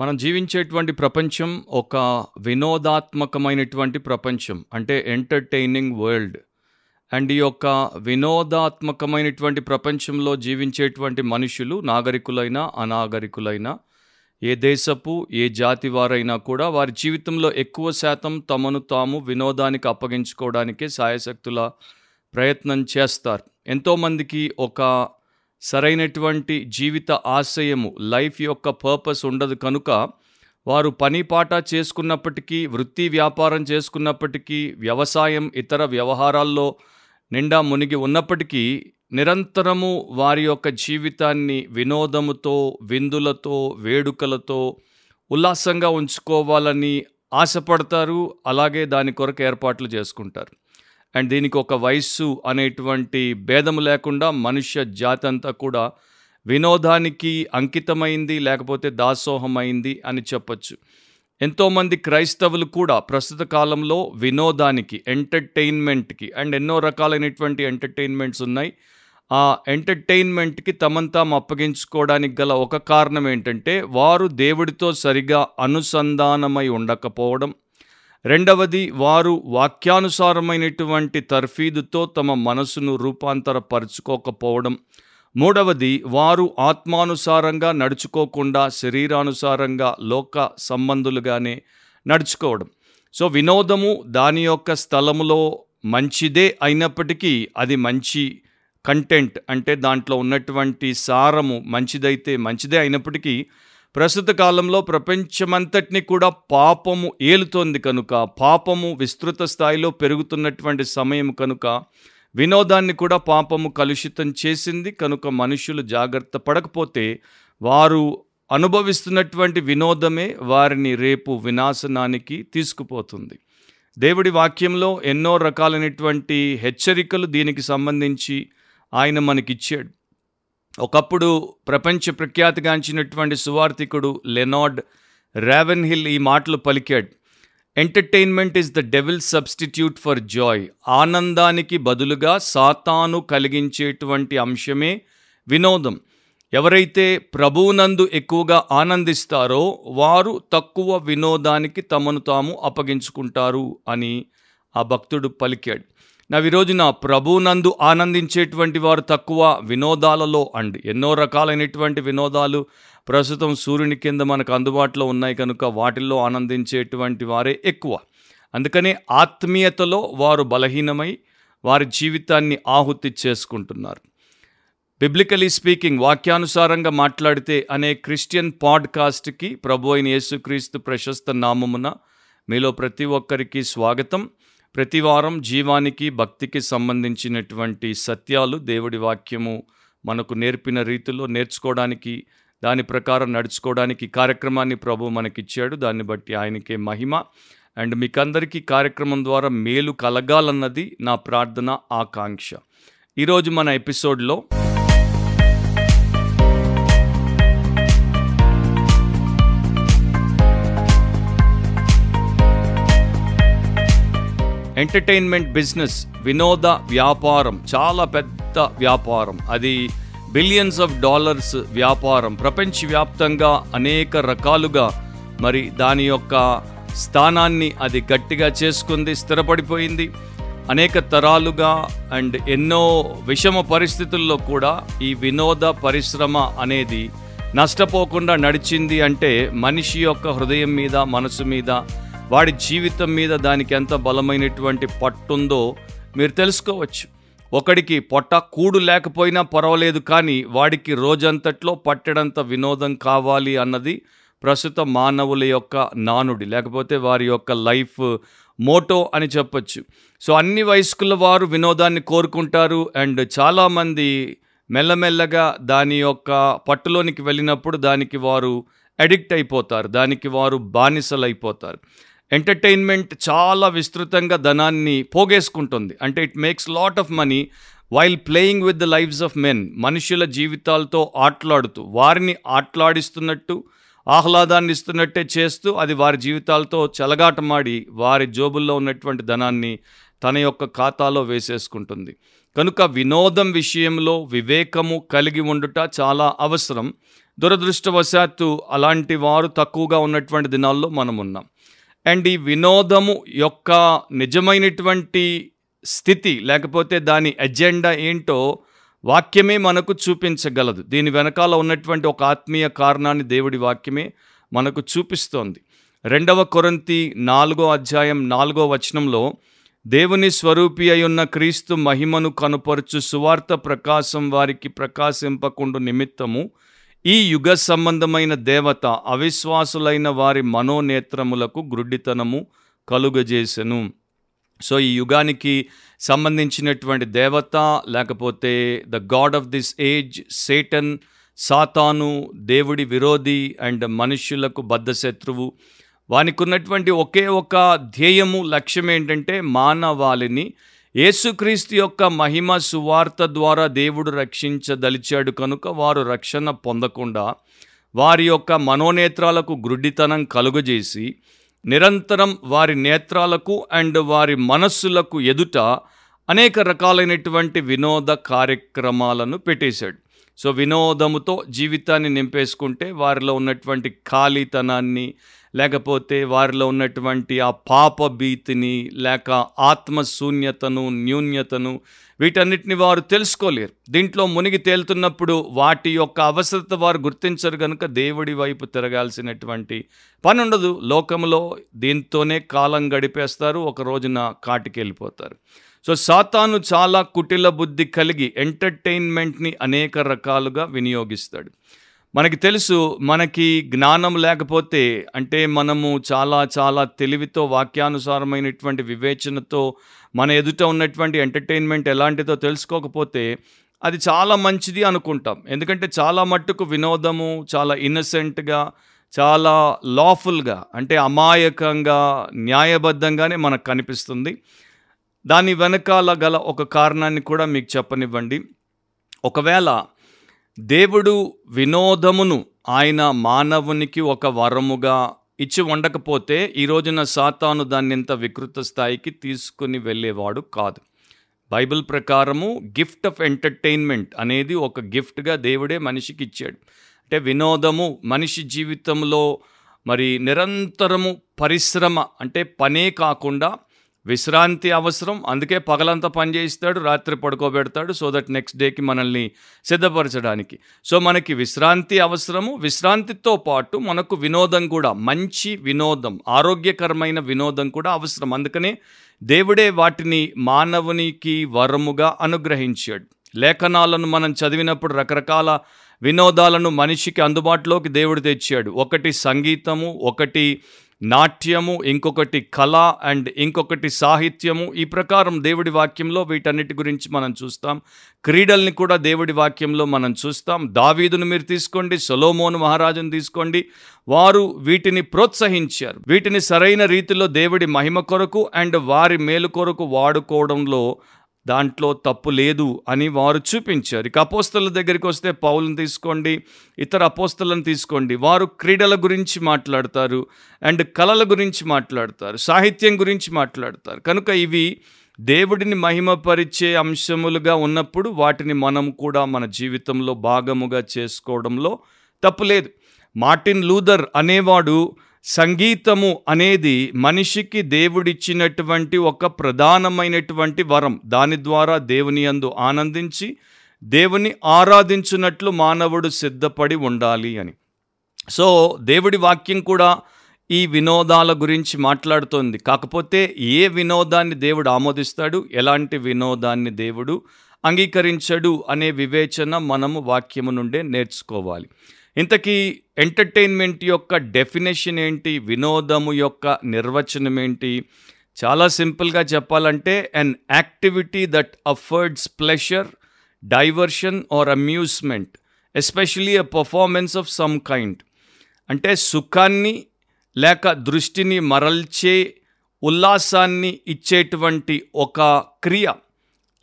మనం జీవించేటువంటి ప్రపంచం ఒక వినోదాత్మకమైనటువంటి ప్రపంచం అంటే ఎంటర్టైనింగ్ వరల్డ్ అండ్ ఈ యొక్క వినోదాత్మకమైనటువంటి ప్రపంచంలో జీవించేటువంటి మనుషులు నాగరికులైనా అనాగరికులైనా ఏ దేశపు ఏ జాతి వారైనా కూడా వారి జీవితంలో ఎక్కువ శాతం తమను తాము వినోదానికి అప్పగించుకోవడానికే సాయశక్తుల ప్రయత్నం చేస్తారు. ఎంతోమందికి ఒక సరైనటువంటి జీవిత ఆశయము లైఫ్ యొక్క పర్పస్ ఉండదు కనుక వారు పని పాట చేసుకున్నప్పటికీ వృత్తి వ్యాపారం చేసుకున్నప్పటికీ వ్యవసాయం ఇతర వ్యవహారాల్లో నిండా మునిగి ఉన్నప్పటికీ నిరంతరము వారి యొక్క జీవితాన్ని వినోదముతో విందులతో వేడుకలతో ఉల్లాసంగా ఉంచుకోవాలని ఆశపడతారు. అలాగే దాని కొరకు ఏర్పాట్లు చేసుకుంటారు. అండ్ దీనికి ఒక వయస్సు అనేటువంటి భేదము లేకుండా మనుష్య జాతి అంతా కూడా వినోదానికి అంకితమైంది లేకపోతే దాసోహమైంది అని చెప్పచ్చు. ఎంతోమంది క్రైస్తవులు కూడా ప్రస్తుత కాలంలో వినోదానికి ఎంటర్టైన్మెంట్కి అండ్ ఎన్నో రకాలైనటువంటి ఎంటర్టైన్మెంట్స్ ఉన్నాయి. ఆ ఎంటర్టైన్మెంట్కి తమను తాము అప్పగించుకోవడానికి గల ఒక కారణం ఏంటంటే వారు దేవుడితో సరిగా అనుసంధానమై ఉండకపోవడం. రెండవది వారు వాక్యానుసారమైనటువంటి తర్ఫీదుతో తమ మనసును రూపాంతరపరుచుకోకపోవడం. మూడవది వారు ఆత్మానుసారంగా నడుచుకోకుండా శరీరానుసారంగా లోక సంబంధులుగానే నడుచుకోవడం. సో వినోదము దాని యొక్క స్థలములో మంచిదే అయినప్పటికీ అది మంచి కంటెంట్ అంటే దాంట్లో ఉన్నటువంటి సారము మంచిదైతే మంచిదే అయినప్పటికీ ప్రస్తుత కాలంలో ప్రపంచమంతటిని కూడా పాపము ఏలుతోంది కనుక పాపము విస్తృత స్థాయిలో పెరుగుతున్నటువంటి సమయం కనుక వినోదాన్ని కూడా పాపము కలుషితం చేసింది. కనుక మనుషులు జాగ్రత్త పడకపోతే వారు అనుభవిస్తున్నటువంటి వినోదమే వారిని రేపు వినాశనానికి తీసుకుపోతుంది. దేవుడి వాక్యంలో ఎన్నో రకాలైనటువంటి హెచ్చరికలు దీనికి సంబంధించి ఆయన మనకిచ్చాడు. ఒకప్పుడు ప్రపంచ ప్రఖ్యాతిగాంచినటువంటి సువార్థికుడు లెనార్డ్ రావెన్ హిల్ ఈ మాటలు పలికాడు. Entertainment is the devil substitute for joy ఆనందానికి బదులుగా సాతాను కలిగించేటువంటి అంశమే వినోదం. ఎవరైతే ప్రభువునందు ఎక్కువగా ఆనందిస్తారో వారు తక్కువ వినోదానికి తమను తాము అప్పగించుకుంటారు అని ఆ భక్తుడు పలికాడు. నా ఈ రోజున ప్రభునందు ఆనందించేటువంటి వారు తక్కువ వినోదాలలో అండి. ఎన్నో రకాలైనటువంటి వినోదాలు ప్రస్తుతం సూర్యుని కింద మనకు అందుబాటులో ఉన్నాయి కనుక వాటిల్లో ఆనందించేటువంటి వారే ఎక్కువ. అందుకనే ఆత్మీయతలో వారు బలహీనమై వారి జీవితాన్ని ఆహుతి చేసుకుంటున్నారు. బిబ్లికలీ స్పీకింగ్ వాక్యానుసారంగా మాట్లాడితే అనే క్రిస్టియన్ పాడ్కాస్ట్కి ప్రభు అయిన యేసుక్రీస్తు ప్రశస్త నామమున మీలో ప్రతి ఒక్కరికి స్వాగతం. ప్రతివారం జీవానికి భక్తికి సంబంధించినటువంటి సత్యాలు దేవుడి వాక్యము మనకు నేర్పిన రీతిలో నేర్చుకోవడానికి దాని ప్రకారం నడుచుకోవడానికి కార్యక్రమాన్ని ప్రభు మనకిచ్చాడు. దాన్ని బట్టి ఆయనకే మహిమ. అండ్ మీకందరికీ కార్యక్రమం ద్వారా మేలు కలగాలన్నది నా ప్రార్థన ఆకాంక్ష. ఈరోజు మన ఎపిసోడ్లో ఎంటర్టైన్మెంట్ బిజినెస్ వినోద వ్యాపారం చాలా పెద్ద వ్యాపారం. అది బిలియన్స్ ఆఫ్ డాలర్స్ వ్యాపారం. ప్రపంచవ్యాప్తంగా అనేక రకాలుగా మరి దాని యొక్క స్థానాన్ని అది గట్టిగా చేసుకుంది స్థిరపడిపోయింది. అనేక తరాలుగా అండ్ ఎన్నో విషమ పరిస్థితుల్లో కూడా ఈ వినోద పరిశ్రమ అనేది నష్టపోకుండా నడిచింది అంటే మనిషి యొక్క హృదయం మీద మనసు మీద వాడి జీవితం మీద దానికి ఎంత బలమైనటువంటి పట్టుందో మీరు తెలుసుకోవచ్చు. ఒకడికి పొట్ట కూడు లేకపోయినా పర్వాలేదు కానీ వాడికి రోజంతట్లో పట్టడంత వినోదం కావాలి అన్నది ప్రస్తుత మానవుల యొక్క నానుడి లేకపోతే వారి యొక్క లైఫ్ మోటో అని చెప్పచ్చు. సో అన్ని వయస్కుల వారు వినోదాన్ని కోరుకుంటారు అండ్ చాలామంది మెల్లమెల్లగా దాని యొక్క పట్టులోనికి వెళ్ళినప్పుడు దానికి వారు అడిక్ట్ అయిపోతారు దానికి వారు బానిసలైపోతారు. ఎంటర్టైన్మెంట్ చాలా విస్తృతంగా ధనాన్ని పోగేసుకుంటుంది. అంటే it makes lot of money while playing with the lives of men మనుషుల జీవితాలతో ఆటలాడుతూ వారిని ఆటలాడిస్తున్నట్టు ఆహ్లాదాన్ని ఇస్తున్నట్టే చేస్తూ అది వారి జీవితాలతో చెలగాటమాడి వారి జోబుల్లో ఉన్నటువంటి ధనాన్ని తన యొక్క ఖాతాలో వేసేసుకుంటుంది. కనుక వినోదం విషయంలో వివేకము కలిగి ఉండుట చాలా అవసరం. దురదృష్టవశాత్తు అలాంటి వారు తక్కువగా ఉన్నటువంటి దినాల్లో మనం ఉన్నాం అండ్ ఈ వినోదము యొక్క నిజమైనటువంటి స్థితి లేకపోతే దాని ఎజెండా ఏంటో వాక్యమే మనకు చూపించగలదు. దీని వెనకాల ఉన్నటువంటి ఒక ఆత్మీయ కారణాన్ని దేవుడి వాక్యమే మనకు చూపిస్తోంది. రెండవ కొరంతి నాలుగో అధ్యాయం నాలుగో వచనంలో దేవుని స్వరూపి అయి ఉన్న క్రీస్తు మహిమను కనుపరుచు సువార్త ప్రకాశం వారికి ప్రకాశింపకుండు నిమిత్తము ఈ యుగ సంబంధమైన దేవత అవిశ్వాసులైన వారి మనోనేత్రములకు గ్రుడ్డితనము కలుగజేసెను. సో ఈ యుగానికి సంబంధించినటువంటి దేవత లేకపోతే the god of this age Satan సాతాను దేవుడి విరోధి అండ్ మనుష్యులకు బద్ధశత్రువు వానికి ఉన్నటువంటి ఒకే ఒక ధ్యేయము లక్ష్యం ఏంటంటే మానవాళిని యేసుక్రీస్తు యొక్క మహిమ సువార్త ద్వారా దేవుడు రక్షించదలిచాడు కనుక వారు రక్షణ పొందకుండా వారి యొక్క మనోనేత్రాలకు గ్రుడ్డితనం కలుగజేసి నిరంతరం వారి నేత్రాలకు అండ్ వారి మనస్సులకు ఎదుట అనేక రకాలైనటువంటి వినోద కార్యక్రమాలను పెట్టేశాడు. సో వినోదముతో జీవితాన్ని నింపేసుకుంటే వారిలో ఉన్నటువంటి ఖాళీతనాన్ని లేకపోతే వారిలో ఉన్నటువంటి ఆ పాప భీతిని లేక ఆత్మశూన్యతను న్యూన్యతను వీటన్నిటిని వారు తెలుసుకోలేరు. దీంట్లో మునిగి తేలుతున్నప్పుడు వాటి యొక్క అవసరత వారు గుర్తించరు కనుక దేవుడి వైపు తిరగాల్సినటువంటి పని ఉండదు లోకంలో దీంతోనే కాలం గడిపేస్తారు ఒక రోజున కాటికి వెళ్ళిపోతారు సో సాతాను చాలా కుటిల బుద్ధి కలిగి ఎంటర్టైన్మెంట్ని అనేక రకాలుగా వినియోగిస్తాడు. మనకి తెలుసు మనకి జ్ఞానం లేకపోతే అంటే మనము చాలా చాలా తెలివితో వాక్యానుసారమైనటువంటి వివేచనతో మన ఎదుట ఉన్నటువంటి ఎంటర్టైన్మెంట్ ఎలాంటిదో తెలుసుకోకపోతే అది చాలా మంచిది అనుకుంటాం. ఎందుకంటే చాలా మట్టుకు వినోదము చాలా ఇన్నసెంట్గా చాలా లాఫుల్గా అంటే అమాయకంగా న్యాయబద్ధంగానే మనకు కనిపిస్తుంది. దాని వెనకాల గల ఒక కారణాన్ని కూడా మీకు చెప్పనివ్వండి. ఒకవేళ దేవుడు వినోదమును ఆయన మానవునికి ఒక వరముగా ఇచ్చి ఉండకపోతే ఈ రోజున సాతాను దాన్ని ఇంత వికృత స్థాయికి తీసుకుని వెళ్ళేవాడు కాదు. బైబిల్ ప్రకారము గిఫ్ట్ ఆఫ్ ఎంటర్టైన్మెంట్ అనేది ఒక గిఫ్ట్గా దేవుడే మనిషికి ఇచ్చాడు. అంటే వినోదము మనిషి జీవితంలో మరి నిరంతరము పరిశ్రమ అంటే పనే కాకుండా విశ్రాంతి అవసరం. అందుకే పగలంతా పని చేయిస్తాడు రాత్రి పడుకోబెడతాడు సో దట్ నెక్స్ట్ డేకి మనల్ని సిద్ధపరచడానికి. సో మనకి విశ్రాంతి అవసరము. విశ్రాంతితో పాటు మనకు వినోదం కూడా మంచి వినోదం ఆరోగ్యకరమైన వినోదం కూడా అవసరం. అందుకనే దేవుడే వాటిని మానవునికి వరముగా అనుగ్రహించాడు. లేఖనాలను మనం చదివినప్పుడు రకరకాల వినోదాలను మనిషికి అందుబాటులోకి దేవుడు తెచ్చాడు. ఒకటి సంగీతము ఒకటి నాట్యము ఇంకొకటి కళ అండ్ ఇంకొకటి సాహిత్యము. ఈ ప్రకారం దేవుడి వాక్యంలో వీటన్నిటి గురించి మనం చూస్తాం. క్రీడల్ని కూడా దేవుడి వాక్యంలో మనం చూస్తాం. దావీదును మీరు తీసుకోండి సొలోమోను మహారాజును తీసుకోండి. వారు వీటిని ప్రోత్సహించారు. వీటిని సరైన రీతిలో దేవుడి మహిమ కొరకు అండ్ వారి మేలు కొరకు వాడుకోవడంలో దాంట్లో తప్పు లేదు అని వారు చూపించారు. ఇక అపోస్తల దగ్గరికి వస్తే పౌలను తీసుకోండి ఇతర అపోస్తలను తీసుకోండి. వారు క్రీడల గురించి మాట్లాడతారు అండ్ కళల గురించి మాట్లాడతారు సాహిత్యం గురించి మాట్లాడతారు. కనుక ఇవి దేవుడిని మహిమపరిచే అంశములుగా ఉన్నప్పుడు వాటిని మనం కూడా మన జీవితంలో భాగముగా చేసుకోవడంలో తప్పు లేదు. మార్టిన్ లూథర్ అనేవాడు సంగీతము అనేది మనిషికి దేవుడిచ్చినటువంటి ఒక ప్రధానమైనటువంటి వరం. దాని ద్వారా దేవుని యందు ఆనందించి దేవుని ఆరాధించినట్లు మానవుడు సిద్ధపడి ఉండాలి అని. సో దేవుడి వాక్యం కూడా ఈ వినోదాల గురించి మాట్లాడుతోంది. కాకపోతే ఏ వినోదాన్ని దేవుడు ఆమోదిస్తాడు? ఎలాంటి వినోదాన్ని దేవుడు అంగీకరించడు అనే వివేచన మనము వాక్యము నుండే నేర్చుకోవాలి. ఇంతకీ ఎంటర్టైన్మెంట్ యొక్క డెఫినేషన్ ఏంటి? వినోదము యొక్క నిర్వచనం ఏంటి? చాలా సింపుల్గా చెప్పాలంటే an activity that affords pleasure diversion or amusement especially a performance of some kind అంటే సుఖాన్ని లేక దృష్టిని మరల్చే ఉల్లాసాన్ని ఇచ్చేటువంటి ఒక క్రియ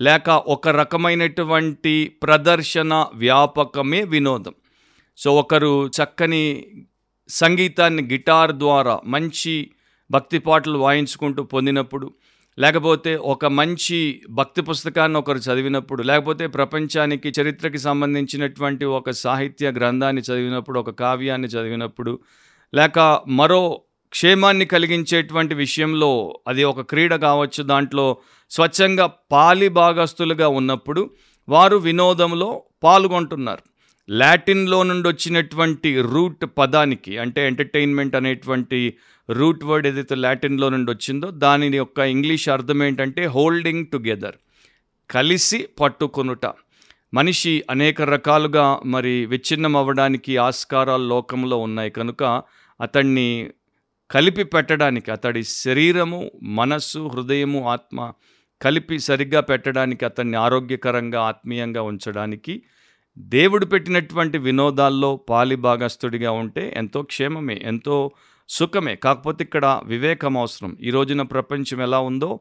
లేక ఒక రకమైనటువంటి ప్రదర్శన వ్యాపకమే వినోదం. సో ఒకరు చక్కని సంగీతాన్ని గిటార్ ద్వారా మంచి భక్తి పాటలు వాయించుకుంటూ పొందినప్పుడు లేకపోతే ఒక మంచి భక్తి పుస్తకాన్ని ఒకరు చదివినప్పుడు లేకపోతే ప్రపంచానికి చరిత్రకి సంబంధించినటువంటి ఒక సాహిత్య గ్రంథాన్ని చదివినప్పుడు ఒక కావ్యాన్ని చదివినప్పుడు లేక మరో క్షేమాన్ని కలిగించేటువంటి విషయంలో అది ఒక క్రీడ కావచ్చు దాంట్లో స్వచ్ఛంగా పాలి భాగస్తులుగా ఉన్నప్పుడు వారు వినోదంలో పాల్గొంటున్నారు. లాటిన్లో నుండి వచ్చినటువంటి రూట్ పదానికి అంటే ఎంటర్టైన్మెంట్ అనేటువంటి రూట్ వర్డ్ ఏదైతే లాటిన్లో నుండి వచ్చిందో దాని యొక్క ఇంగ్లీష్ అర్థం ఏంటంటే హోల్డింగ్ టుగెదర్ కలిసి పట్టుకొనుట. మనిషి అనేక రకాలుగా మరి విచ్ఛిన్నం అవ్వడానికి ఆస్కారాలు లోకంలో ఉన్నాయి. కనుక అతన్ని కలిపి పెట్టడానికి అతడి శరీరము మనస్సు హృదయము ఆత్మ కలిపి సరిగ్గా పెట్టడానికి అతన్ని ఆరోగ్యకరంగా ఆత్మీయంగా ఉంచడానికి దేవుడు పెట్టినటువంటి వినోదాల్లో పాలిభాగస్తుడిగా ఉంటే ఎంతో క్షేమమే ఎంతో సుఖమే. కాకపోతే ఇక్కడ వివేకం అవసరం. ఈ రోజున ప్రపంచం ఎలా ఉందో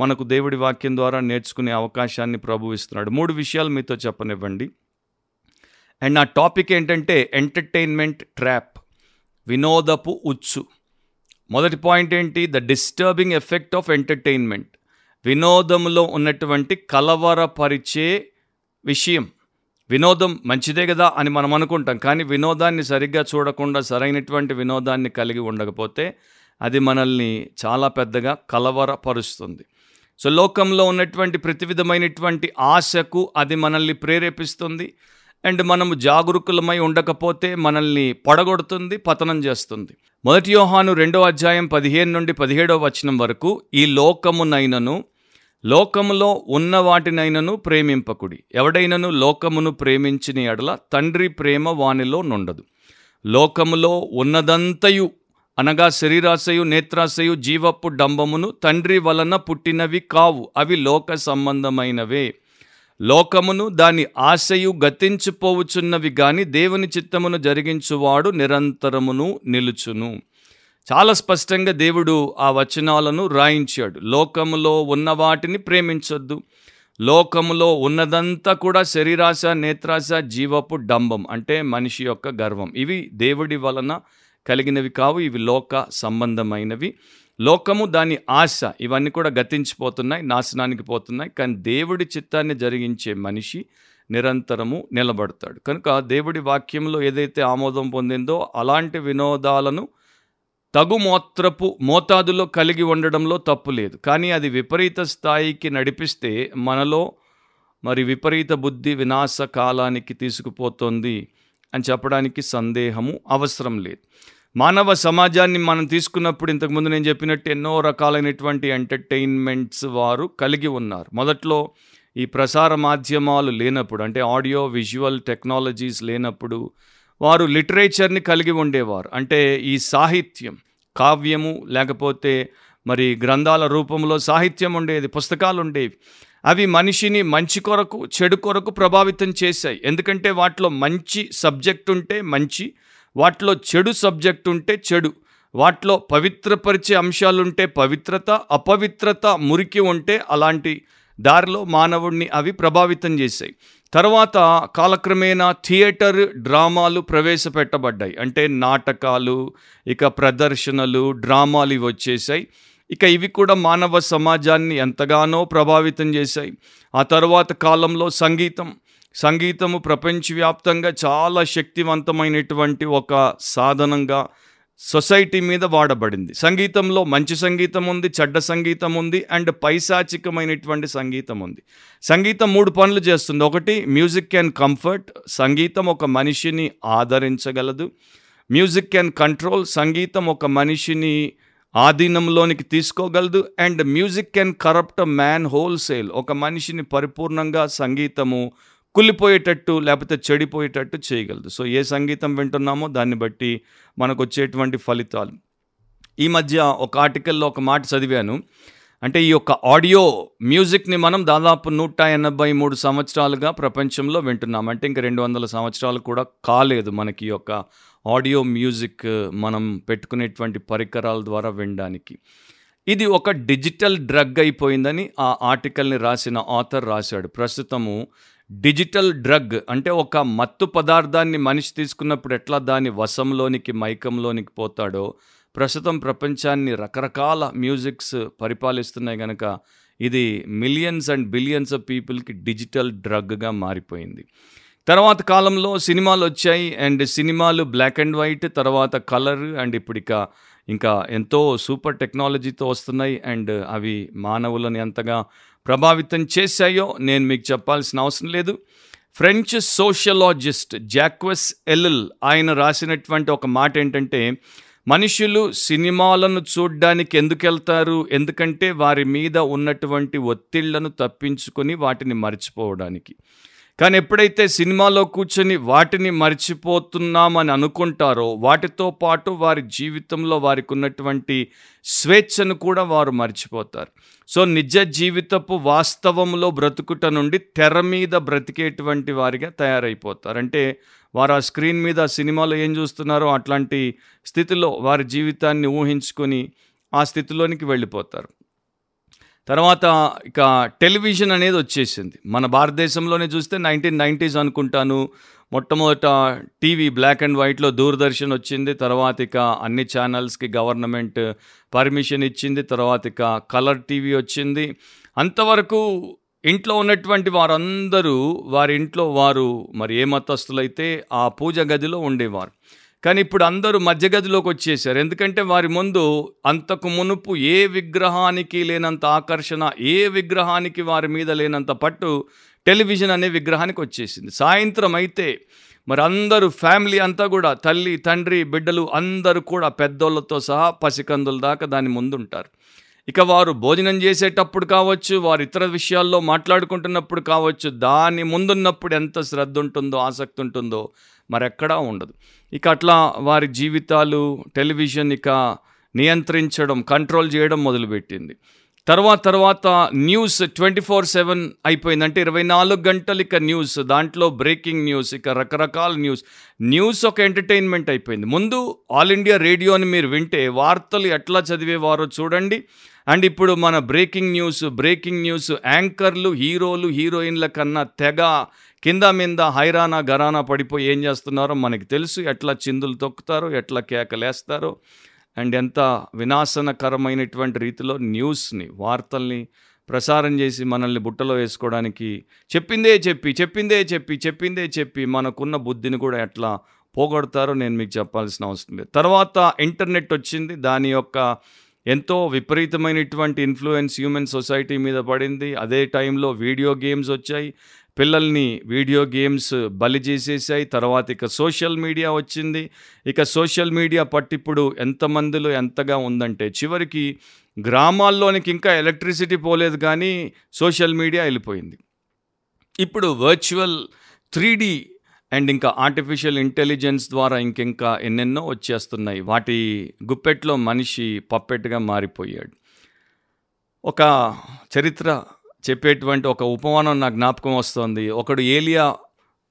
మనకు దేవుడి వాక్యం ద్వారా నేర్చుకునే అవకాశాన్ని ప్రభు ఇస్తున్నాడు. మూడు విషయాలు మీతో చెప్పనివ్వండి. అండ్ నా టాపిక్ ఏంటంటే ఎంటర్టైన్మెంట్ ట్రాప్ వినోదపు ఉచ్చు. మొదటి పాయింట్ ఏంటి? The disturbing effect of entertainment. వినోదంలో ఉన్నటువంటి కలవరపరిచే విషయం. వినోదం మంచిదే కదా అని మనం అనుకుంటాం. కానీ వినోదాన్ని సరిగ్గా చూడకుండా సరైనటువంటి వినోదాన్ని కలిగి ఉండకపోతే అది మనల్ని చాలా పెద్దగా కలవరపరుస్తుంది. సో లోకంలో ఉన్నటువంటి ప్రతి విధమైనటువంటి ఆశకు అది మనల్ని ప్రేరేపిస్తుంది. అండ్ మనము జాగరూకులమై ఉండకపోతే మనల్ని పడగొడుతుంది పతనం చేస్తుంది. మొదటి యోహాను రెండో అధ్యాయం పదిహేను నుండి పదిహేడవ వచనం వరకు ఈ లోకమునైనను లోకములో ఉన్న వాటినైనను ప్రేమింపకుడి. ఎవడైనను లోకమును ప్రేమించిన ఎడల తండ్రి ప్రేమ వానిలో నుండదు. లోకములో ఉన్నదంతయు అనగా శరీరాశయు నేత్రాశయు జీవపు డంబమును తండ్రి వలన పుట్టినవి కావు అవి లోక సంబంధమైనవే. లోకమును దాని ఆశయు గతించిపోవుచున్నవి గాని దేవుని చిత్తమును జరిగించువాడు నిరంతరమును నిలుచును. చాలా స్పష్టంగా దేవుడు ఆ వచనాలను రాయించాడు. లోకములో ఉన్న వాటిని ప్రేమించొద్దు. లోకములో ఉన్నదంతా కూడా శరీరాశ నేత్రాశ జీవపు డంబం అంటే మనిషి యొక్క గర్వం. ఇవి దేవుడి వలన కలిగినవి కావు ఇవి లోక సంబంధమైనవి. లోకము దాని ఆశ ఇవన్నీ కూడా గతించిపోతున్నాయి నాశనానికి పోతున్నాయి కానీ దేవుడి చిత్తాన్ని జరిగించే మనిషి నిరంతరము నిలబడతాడు. కనుక దేవుడి వాక్యంలో ఏదైతే ఆమోదం పొందిందో అలాంటి వినోదాలను తగు మోత్రపు మోతాదులో కలిగి ఉండడంలో తప్పు లేదు. కానీ అది విపరీత స్థాయికి నడిపిస్తే మనలో మరి విపరీత బుద్ధి వినాశ కాలానికి తీసుకుపోతుంది అని చెప్పడానికి సందేహము అవసరం లేదు. మానవ సమాజాన్ని మనం తీసుకున్నప్పుడు ఇంతకుముందు నేను చెప్పినట్టు ఎన్నో రకాలైనటువంటి ఎంటర్టైన్మెంట్స్ వారు కలిగి ఉన్నారు. మొదట్లో ఈ ప్రసార మాధ్యమాలు లేనప్పుడు అంటే ఆడియో విజువల్ టెక్నాలజీస్ లేనప్పుడు వారు లిటరేచర్ని కలిగి ఉండేవారు. అంటే ఈ సాహిత్యం కావ్యము లేకపోతే మరి గ్రంథాల రూపంలో సాహిత్యం ఉండేది పుస్తకాలు ఉండేవి. అవి మనిషిని మంచి కొరకు చెడు కొరకు ప్రభావితం చేశాయి. ఎందుకంటే వాటిలో మంచి సబ్జెక్ట్ ఉంటే మంచి వాటిలో చెడు సబ్జెక్ట్ ఉంటే చెడు వాటిలో పవిత్రపరిచే అంశాలుంటే పవిత్రత అపవిత్రత మురికి ఉంటే అలాంటి దారిలో మానవుడిని అవి ప్రభావితం చేశాయి. తర్వాత కాలక్రమేణా థియేటర్ డ్రామాలు ప్రవేశపెట్టబడ్డాయి. అంటే నాటకాలు ఇక ప్రదర్శనలు డ్రామాలు ఇవి వచ్చేసాయి ఇక ఇవి కూడా మానవ సమాజాన్ని ఎంతగానో ప్రభావితం చేశాయి. ఆ తర్వాత కాలంలో సంగీతం. సంగీతము ప్రపంచవ్యాప్తంగా చాలా శక్తివంతమైనటువంటి ఒక సాధనంగా సొసైటీ మీద వాడబడింది. సంగీతంలో మంచి సంగీతం ఉంది చెడ్డ సంగీతం ఉంది అండ్ పైశాచికమైనటువంటి సంగీతం ఉంది. సంగీతం మూడు పనులు చేస్తుంది. ఒకటి మ్యూజిక్ క్యాన్ కంఫర్ట్ సంగీతం ఒక మనిషిని ఆదరించగలదు. మ్యూజిక్ క్యాన్ కంట్రోల్ సంగీతం ఒక మనిషిని ఆధీనంలోనికి తీసుకోగలదు and music can corrupt man wholesale ఒక మనిషిని పరిపూర్ణంగా సంగీతము కుళ్ళిపోయేటట్టు లేకపోతే చెడిపోయేటట్టు చేయగలదు. సో ఏ సంగీతం వింటున్నామో దాన్ని బట్టి మనకు వచ్చేటువంటి ఫలితాలు. ఈ మధ్య ఒక ఆర్టికల్లో ఒక మాట చదివాను. అంటే ఈ యొక్క ఆడియో మ్యూజిక్ని మనం దాదాపు నూట ఎనభై మూడు సంవత్సరాలుగా ప్రపంచంలో వింటున్నాం. అంటే ఇంక రెండు వందల సంవత్సరాలు కూడా కాలేదు మనకి ఈ యొక్క ఆడియో మ్యూజిక్ మనం పెట్టుకునేటువంటి పరికరాల ద్వారా వినడానికి. ఇది ఒక డిజిటల్ డ్రగ్ అయిపోయిందని ఆ ఆర్టికల్ని రాసిన ఆథర్ రాశాడు. ప్రస్తుతము డిజిటల్ డ్రగ్ అంటే ఒక మత్తు పదార్థాన్ని మనిషి తీసుకున్నప్పుడు ఎట్లా దాని వశంలోనికి మైకంలోనికి పోతాడో ప్రస్తుతం ప్రపంచాన్ని రకరకాల మ్యూజిక్స్ పరిపాలిస్తున్నాయి కనుక ఇది మిలియన్స్ అండ్ బిలియన్స్ ఆఫ్ పీపుల్కి డిజిటల్ డ్రగ్గా మారిపోయింది. తర్వాత కాలంలో సినిమాలు వచ్చాయి అండ్ సినిమాలు బ్లాక్ అండ్ వైట్ తర్వాత కలర్ అండ్ ఇప్పుడిక ఇంకా ఎంతో సూపర్ టెక్నాలజీతో వస్తున్నాయి అండ్ అవి మానవులను ఎంతగా ప్రభావితం చేశాయో నేను మీకు చెప్పాల్సిన అవసరం లేదు. ఫ్రెంచ్ సోషలాజిస్ట్ జాక్వెస్ ఎల్ఎల్ ఆయన రాసినటువంటి ఒక మాట ఏంటంటే మనుషులు సినిమాలను చూడ్డానికి ఎందుకు వెళ్తారు? ఎందుకంటే వారి మీద ఉన్నటువంటి ఒత్తిళ్ళను తప్పించుకొని వాటిని మర్చిపోవడానికి. కానీ ఎప్పుడైతే సినిమాలో కూర్చొని వాటిని మర్చిపోతున్నామని అనుకుంటారో వాటితో పాటు వారి జీవితంలో వారికి ఉన్నటువంటి స్వేచ్ఛను కూడా వారు మర్చిపోతారు. సో నిజ జీవితపు వాస్తవంలో బ్రతుకుట నుండి తెర మీద బ్రతికేటువంటి వారిగా తయారైపోతారు. అంటే వారు ఆ స్క్రీన్ మీద సినిమాలో ఏం చూస్తున్నారో అట్లాంటి స్థితిలో వారి జీవితాన్ని ఊహించుకొని ఆ స్థితిలోనికి వెళ్ళిపోతారు. తర్వాత ఇక టెలివిజన్ అనేది వచ్చేసింది. మన భారతదేశంలోనే చూస్తే నైన్టీన్ నైంటీస్ అనుకుంటాను. మొట్టమొదట టీవీ బ్లాక్ అండ్ వైట్లో దూరదర్శన్ వచ్చింది. తర్వాత ఇక అన్ని ఛానల్స్కి గవర్నమెంట్ పర్మిషన్ ఇచ్చింది. తర్వాత ఇక కలర్ టీవీ వచ్చింది. అంతవరకు ఇంట్లో ఉన్నటువంటి వారందరూ వారి ఇంట్లో వారు మరి ఏ మతస్థులైతే ఆ పూజ గదిలో ఉండేవారు. కానీ ఇప్పుడు అందరూ మధ్య గదిలోకి వచ్చేసారు. ఎందుకంటే వారి ముందు అంతకు మునుపు ఏ విగ్రహానికి లేనంత ఆకర్షణ ఏ విగ్రహానికి వారి మీద లేనంత పట్టు టెలివిజన్ అనే విగ్రహానికి వచ్చేసింది. సాయంత్రం అయితే మరి అందరూ ఫ్యామిలీ అంతా కూడా తల్లి తండ్రి బిడ్డలు అందరూ కూడా పెద్దోళ్ళతో సహా పసికందుల దాకా దాని ముందు ఉంటారు ఇక వారు భోజనం చేసేటప్పుడు కావచ్చు వారు ఇతర విషయాల్లో మాట్లాడుకుంటున్నప్పుడు కావచ్చు దాని ముందున్నప్పుడు ఎంత శ్రద్ధ ఉంటుందో ఆసక్తి ఉంటుందో మరెక్కడా ఉండదు. ఇక అట్లా వారి జీవితాలు టెలివిజన్ ఇక నియంత్రించడం కంట్రోల్ చేయడం మొదలుపెట్టింది. తర్వాత తర్వాత న్యూస్ ట్వంటీ ఫోర్ సెవెన్ అయిపోయిందంటే ఇరవై నాలుగు గంటలు ఇక న్యూస్ దాంట్లో బ్రేకింగ్ న్యూస్ ఇక రకరకాల న్యూస్. న్యూస్ ఒక ఎంటర్టైన్మెంట్ అయిపోయింది. ముందు ఆల్ ఇండియా రేడియోని మీరు వింటే వార్తలు ఎట్లా చదివేవారో చూడండి. అండ్ ఇప్పుడు మన బ్రేకింగ్ న్యూస్ బ్రేకింగ్ న్యూస్ యాంకర్లు హీరోలు హీరోయిన్ల కన్నా తెగ కింద మీద హైరానా గరానా పడిపోయి ఏం చేస్తున్నారో మనకి తెలుసు. ఎట్లా చిందులు తొక్కుతారో ఎట్లా కేకలేస్తారో అండ్ ఎంత వినాశనకరమైనటువంటి రీతిలో న్యూస్ని వార్తల్ని ప్రసారం చేసి మనల్ని బుట్టలో వేసుకోవడానికి చెప్పిందే చెప్పి చెప్పిందే చెప్పి చెప్పిందే చెప్పి మనకున్న బుద్ధిని కూడా ఎట్లా పోగొడతారో నేను మీకు చెప్పాల్సిన అవసరం లేదు. తర్వాత ఇంటర్నెట్ వచ్చింది. దాని యొక్క ఎంతో విపరీతమైనటువంటి ఇన్ఫ్లుయెన్స్ హ్యూమన్ సొసైటీ మీద పడింది. అదే టైంలో వీడియో గేమ్స్ వచ్చాయి. పిల్లల్ని వీడియో గేమ్స్ బలి చేసేసాయి. తర్వాత ఇక సోషల్ మీడియా వచ్చింది. ఇక సోషల్ మీడియా పట్టిప్పుడు ఎంతమందిలో ఎంతగా ఉందంటే చివరికి గ్రామాల్లోనికి ఇంకా ఎలక్ట్రిసిటీ పోలేదు కానీ సోషల్ మీడియా వెళ్ళిపోయింది. ఇప్పుడు వర్చువల్ త్రీ అండ్ ఇంకా ఆర్టిఫిషియల్ ఇంటెలిజెన్స్ ద్వారా ఇంకింకా ఎన్నెన్నో వచ్చేస్తున్నాయి. వాటి గుప్పెట్లో మనిషి పప్పెట్టుగా మారిపోయాడు. ఒక చరిత్ర చెప్పేటువంటి ఒక ఉపమానం నాకు జ్ఞాపకం వస్తుంది. ఒకడు ఏలియా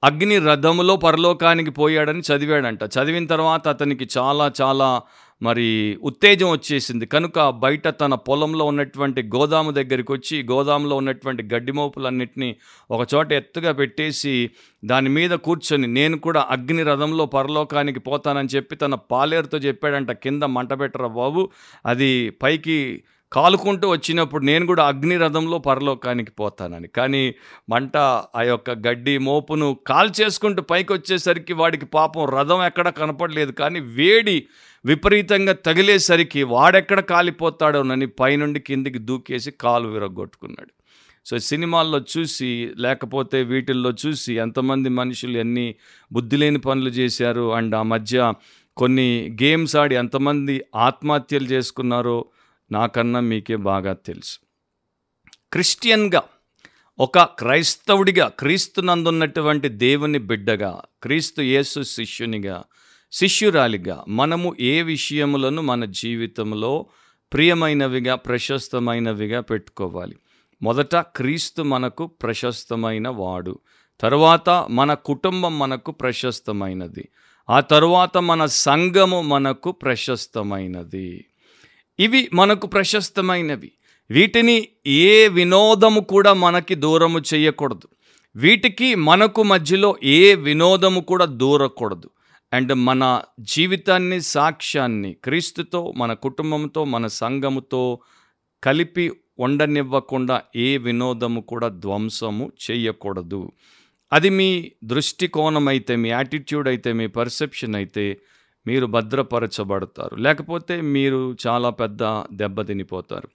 అగ్ని రథములో పరలోకానికి పోయాడని చదివాడంట. చదివిన తర్వాత అతనికి చాలా చాలా మరి ఉత్తేజం వచ్చేసింది. కనుక బయట తన పొలంలో ఉన్నటువంటి గోదాము దగ్గరికి వచ్చి గోదాములో ఉన్నటువంటి గడ్డి మోపులన్నింటినీ ఒక చోట ఎత్తుగా పెట్టేసి దాని మీద కూర్చొని నేను కూడా అగ్ని రథంలో పరలోకానికి పోతానని చెప్పి తన పాలేరుతో చెప్పాడంట కింద మంట పెట్టరా బాబు అది పైకి కాలుకుంటూ వచ్చినప్పుడు నేను కూడా అగ్ని రథంలో పరలోకానికి పోతానని. కానీ మంట ఆ యొక్క గడ్డి మోపును కాల్చేసుకుంటూ పైకి వచ్చేసరికి వాడికి పాపం రథం ఎక్కడ కనపడలేదు. కానీ వేడి విపరీతంగా తగిలేసరికి వాడెక్కడ కాలిపోతాడోనని పైనుండి కిందికి దూకేసి కాలు విరగొట్టుకున్నాడు సో సినిమాల్లో చూసి లేకపోతే వీటిల్లో చూసి ఎంతమంది మనుషులు ఎన్ని బుద్ధి లేని పనులు చేశారు అండ్ ఆ మధ్య కొన్ని గేమ్స్ ఆడి ఎంతమంది ఆత్మహత్యలు చేసుకున్నారో నాకన్నా మీకే బాగా తెలుసు. క్రిస్టియన్గా ఒక క్రైస్తవుడిగా క్రీస్తునందున్నటువంటి దేవుని బిడ్డగా క్రీస్తు యేసు శిష్యునిగా శిష్యురాలిగా మనము ఏ విషయములను మన జీవితంలో ప్రియమైనవిగా ప్రశస్తమైనవిగా పెట్టుకోవాలి. మొదట క్రీస్తు మనకు ప్రశస్తమైన వాడు. తరువాత మన కుటుంబం మనకు ప్రశస్తమైనది. ఆ తరువాత మన సంఘము మనకు ప్రశస్తమైనది. ఇవి మనకు ప్రశస్తమైనవి. వీటిని ఏ వినోదము కూడా మనకి దూరము చేయకూడదు. వీటికి మనకు మధ్యలో ఏ వినోదము కూడా దూరకూడదు. అండ్ మన జీవితాన్ని సాక్ష్యాన్ని క్రీస్తుతో మన కుటుంబంతో మన సంఘముతో కలిపి ఉండనివ్వకుండా ఏ వినోదము కూడా ధ్వంసము చేయకూడదు. అది మీ దృష్టికోణం అయితే మీ యాటిట్యూడ్ అయితే మీ పర్సెప్షన్ అయితే మీరు భద్రపరచబడతారు. లేకపోతే మీరు చాలా పెద్ద దెబ్బతినిపోతారు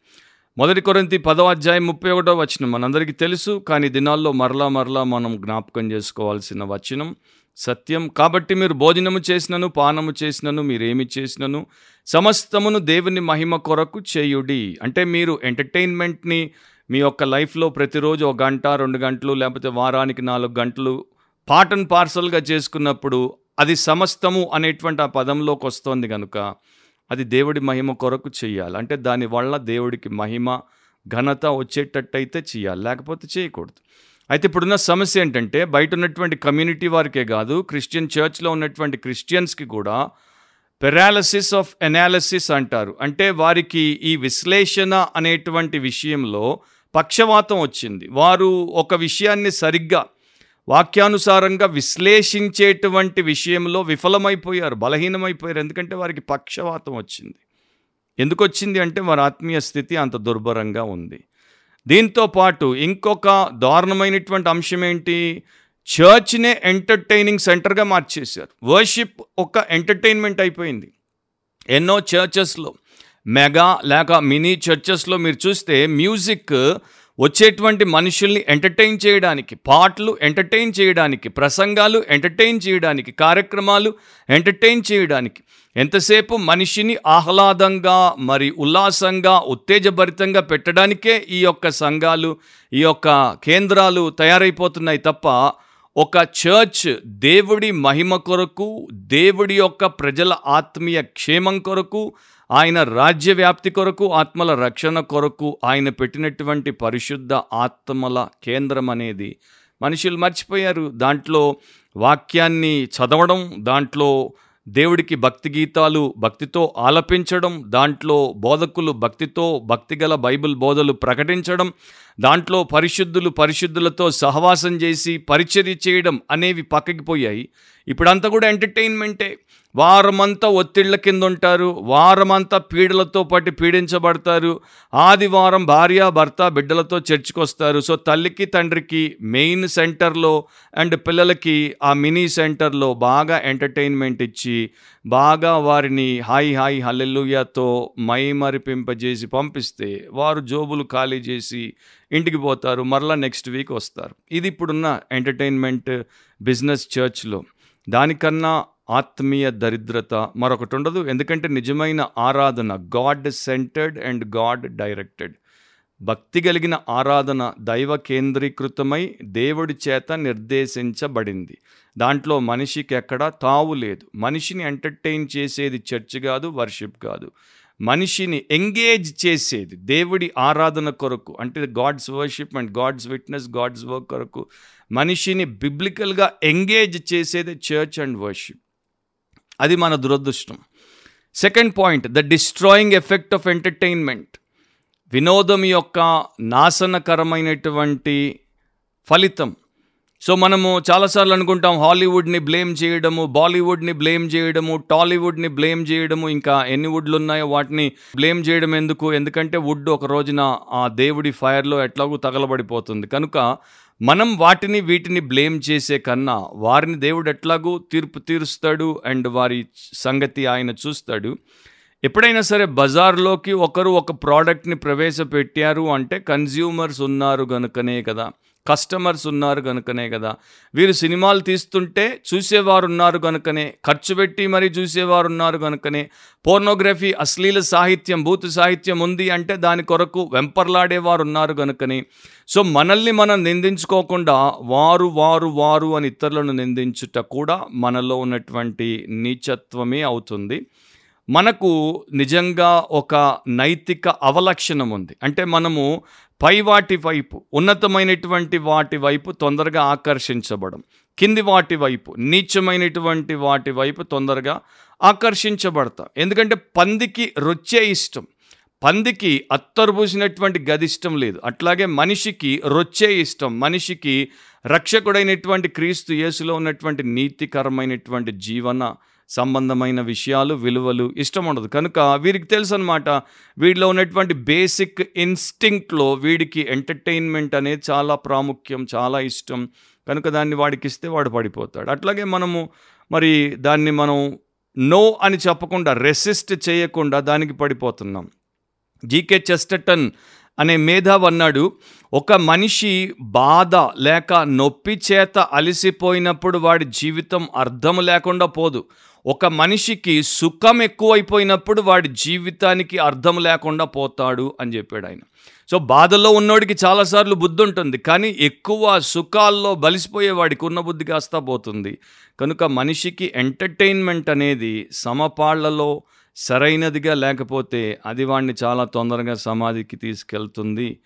మొదటి కొరింతి పదవ అధ్యాయం ముప్పై ఒకటో వచనం మనందరికీ తెలుసు కానీ దినాల్లో మరలా మరలా మనం జ్ఞాపకం చేసుకోవాల్సిన వచనం సత్యం. కాబట్టి మీరు భోజనము చేసినను పానము చేసినను మీరేమి చేసినను సమస్తమును దేవుని మహిమ కొరకు చేయుడి. అంటే మీరు ఎంటర్టైన్మెంట్ని మీ యొక్క లైఫ్లో ప్రతిరోజు ఒక గంట రెండు గంటలు లేకపోతే వారానికి నాలుగు గంటలు పార్ట్ అండ్ పార్సల్గా చేసుకున్నప్పుడు అది సమస్తము అనేటువంటి ఆ పదంలోకి వస్తోంది కనుక అది దేవుడి మహిమ కొరకు చేయాలి. అంటే దానివల్ల దేవుడికి మహిమ ఘనత వచ్చేటట్టయితే చేయాలి. లేకపోతే చేయకూడదు. అయితే ఇప్పుడున్న సమస్య ఏంటంటే బయట ఉన్నటువంటి కమ్యూనిటీ వారికే కాదు క్రిస్టియన్ చర్చ్లో ఉన్నటువంటి క్రిస్టియన్స్కి కూడా పెరాలసిస్ ఆఫ్ ఎనాలసిస్ అంటారు. అంటే వారికి ఈ విశ్లేషణ అనేటువంటి విషయంలో పక్షవాతం వచ్చింది. వారు ఒక విషయాన్ని సరిగ్గా వాక్యానుసారంగా విశ్లేషించేటువంటి విషయంలో విఫలమైపోయారు బలహీనమైపోయారు. ఎందుకంటే వారికి పక్షవాతం వచ్చింది. ఎందుకు వచ్చింది అంటే వారి ఆత్మీయ స్థితి అంత దుర్భరంగా ఉంది. దీంతో పాటు ఇంకొక దారుణమైనటువంటి అంశం ఏంటి? చర్చ్నే ఎంటర్టైనింగ్ సెంటర్గా మార్చేశారు. వర్షిప్ ఒక ఎంటర్టైన్మెంట్ అయిపోయింది. ఎన్నో చర్చెస్లో మెగా లేక మినీ చర్చెస్లో మీరు చూస్తే మ్యూజిక్ వచ్చేటువంటి మనుషుల్ని ఎంటర్టైన్ చేయడానికి పాటలు ఎంటర్టైన్ చేయడానికి ప్రసంగాలు ఎంటర్టైన్ చేయడానికి కార్యక్రమాలు ఎంటర్టైన్ చేయడానికి ఎంతసేపు మనిషిని ఆహ్లాదంగా మరి ఉల్లాసంగా ఉత్తేజభరితంగా పెట్టడానికే ఈ యొక్క సంఘాలు ఈ యొక్క కేంద్రాలు తయారైపోతున్నాయి తప్ప ఒక చర్చ్ దేవుడి మహిమ కొరకు దేవుడి యొక్క ప్రజల ఆత్మీయ క్షేమం కొరకు ఆయన రాజ్య వ్యాప్తి కొరకు ఆత్మల రక్షణ కొరకు ఆయన పెట్టినటువంటి పరిశుద్ధ ఆత్మల కేంద్రం అనేది మనుషులు మర్చిపోయారు. దాంట్లో వాక్యాన్ని చదవడం దాంట్లో దేవుడికి భక్తి గీతాలు భక్తితో ఆలపించడం దాంట్లో బోధకులు భక్తితో భక్తిగల బైబిల్ బోధలు ప్రకటించడం దాంట్లో పరిశుద్ధులు పరిశుద్ధులతో సహవాసం చేసి పరిచర్య చేయడం అనేవి పక్కకి పోయాయి. ఇప్పుడంతా కూడా ఎంటర్టైన్మెంటే. వారమంతా ఒత్తిళ్ళ కింద ఉంటారు వారమంతా పీడలతో పాటు పీడించబడతారు. ఆదివారం భార్య భర్త బిడ్డలతో చర్చికి వస్తారు సో తల్లికి తండ్రికి మెయిన్ సెంటర్లో అండ్ పిల్లలకి ఆ మినీ సెంటర్లో బాగా ఎంటర్టైన్మెంట్ ఇచ్చి బాగా వారిని హాయ్ హాయ్ హల్లెలూయాతో మైమరిపింపజేసి పంపిస్తే వారు జోబులు ఖాళీ చేసి ఇంటికి పోతారు. మరలా నెక్స్ట్ వీక్ వస్తారు. ఇది ఇప్పుడున్న ఎంటర్టైన్మెంట్ బిజినెస్ చర్చ్లో. దానికన్నా ఆత్మీయ దరిద్రత మరొకటి ఉండదు. ఎందుకంటే నిజమైన ఆరాధన God centred and God directed భక్తి కలిగిన ఆరాధన దైవ కేంద్రీకృతమై దేవుడి చేత నిర్దేశించబడింది. దాంట్లో మనిషికి ఎక్కడా తావు లేదు. మనిషిని ఎంటర్టైన్ చేసేది చర్చ్ కాదు వర్షిప్ కాదు. మనిషిని ఎంగేజ్ చేసేది దేవుడి ఆరాధన కొరకు అంటే God's worship and God's witness God's work కొరకు మనిషిని బిబ్లికల్గా ఎంగేజ్ చేసేది చర్చ్ అండ్ వర్షిప్ అది మన దురదృష్టం. Second point the destroying effect of entertainment వినోదం యొక్క నాశనకరమైనటువంటి ఫలితం. సో మనము చాలాసార్లు అనుకుంటాం హాలీవుడ్ని బ్లేమ్ చేయడము బాలీవుడ్ని బ్లేమ్ చేయడము టాలీవుడ్ని బ్లేమ్ చేయడము ఇంకా ఎన్ని వుడ్లు ఉన్నాయో వాటిని బ్లేమ్ చేయడం ఎందుకు? ఎందుకంటే వుడ్ ఒక రోజున ఆ దేవుడి ఫైర్లో ఎట్లాగూ తగలబడిపోతుంది. కనుక మనం వాటిని వీటిని బ్లేమ్ చేసే కన్నా వారిని దేవుడు ఎట్లాగూ తీర్పు తీరుస్తాడు అండ్ వారి సంగతి ఆయన చూస్తాడు. ఎప్పుడైనా సరే బజార్లోకి ఒకరు ఒక ప్రోడక్ట్ని ప్రవేశపెట్టారు అంటే కన్జ్యూమర్స్ ఉన్నారు కనుకనే కదా. కస్టమర్స్ ఉన్నారు కనుకనే కదా. వీరు సినిమాలు తీస్తుంటే చూసేవారు ఉన్నారు కనుకనే ఖర్చు పెట్టి మరీ చూసేవారు ఉన్నారు కనుకనే పోర్నోగ్రఫీ అశ్లీల సాహిత్యం భూత సాహిత్యం ఉంది అంటే దాని కొరకు వెంపర్లాడేవారు ఉన్నారు కనుకనే సో మనల్ని మనం నిందించుకోకుండా వారు వారు వారు అని ఇతరులను నిందించుట కూడా మనలో ఉన్నటువంటి నీచత్వమే అవుతుంది. మనకు నిజంగా ఒక నైతిక అవలక్షణం ఉంది. అంటే మనము పై వాటి వైపు ఉన్నతమైనటువంటి వాటి వైపు తొందరగా ఆకర్షించబడం. కింది వాటి వైపు నీచమైనటువంటి వాటి వైపు తొందరగా ఆకర్షించబడతాం. ఎందుకంటే పందికి రొచ్చే ఇష్టం. పందికి అత్తరుబూసినటువంటి గది ఇష్టం లేదు. అట్లాగే మనిషికి రొచ్చే ఇష్టం. మనిషికి రక్షకుడైనటువంటి క్రీస్తు యేసులో ఉన్నటువంటి నీతికరమైనటువంటి జీవన సంబంధమైన విషయాలు విలువలు ఇష్టం ఉండదు. కనుక వీరికి తెలుసు అనమాట వీడిలో ఉన్నటువంటి బేసిక్ ఇన్స్టింక్ట్లో వీడికి ఎంటర్టైన్మెంట్ అనేది చాలా ప్రాముఖ్యం చాలా ఇష్టం. కనుక దాన్ని వాడికి ఇస్తే వాడు పడిపోతాడు. అట్లాగే మనము మరి దాన్ని మనం నో అని చెప్పకుండా రెసిస్ట్ చేయకుండా దానికి పడిపోతున్నాం. జీకే చెస్టటన్ అనే మేధావ్ అన్నాడు ఒక మనిషి బాధ లేక నొప్పి చేత అలసిపోయినప్పుడు వాడి జీవితం అర్థం లేకుండా పోదు. ఒక మనిషికి సుఖం ఎక్కువైపోయినప్పుడు వాడి జీవితానికి అర్థం లేకుండా పోతాడు అని చెప్పాడు ఆయన. సో బాధల్లో ఉన్నోడికి చాలాసార్లు బుద్ధి ఉంటుంది కానీ ఎక్కువ సుఖాల్లో బలిసిపోయే వాడికి ఉన్న బుద్ధి కాస్తా పోతుంది. కనుక మనిషికి ఎంటర్టైన్మెంట్ అనేది సమపాళ్ళలో సరైనదిగా లేకపోతే అది వాడిని చాలా తొందరగా సమాధికి తీసుకెళ్తుంది.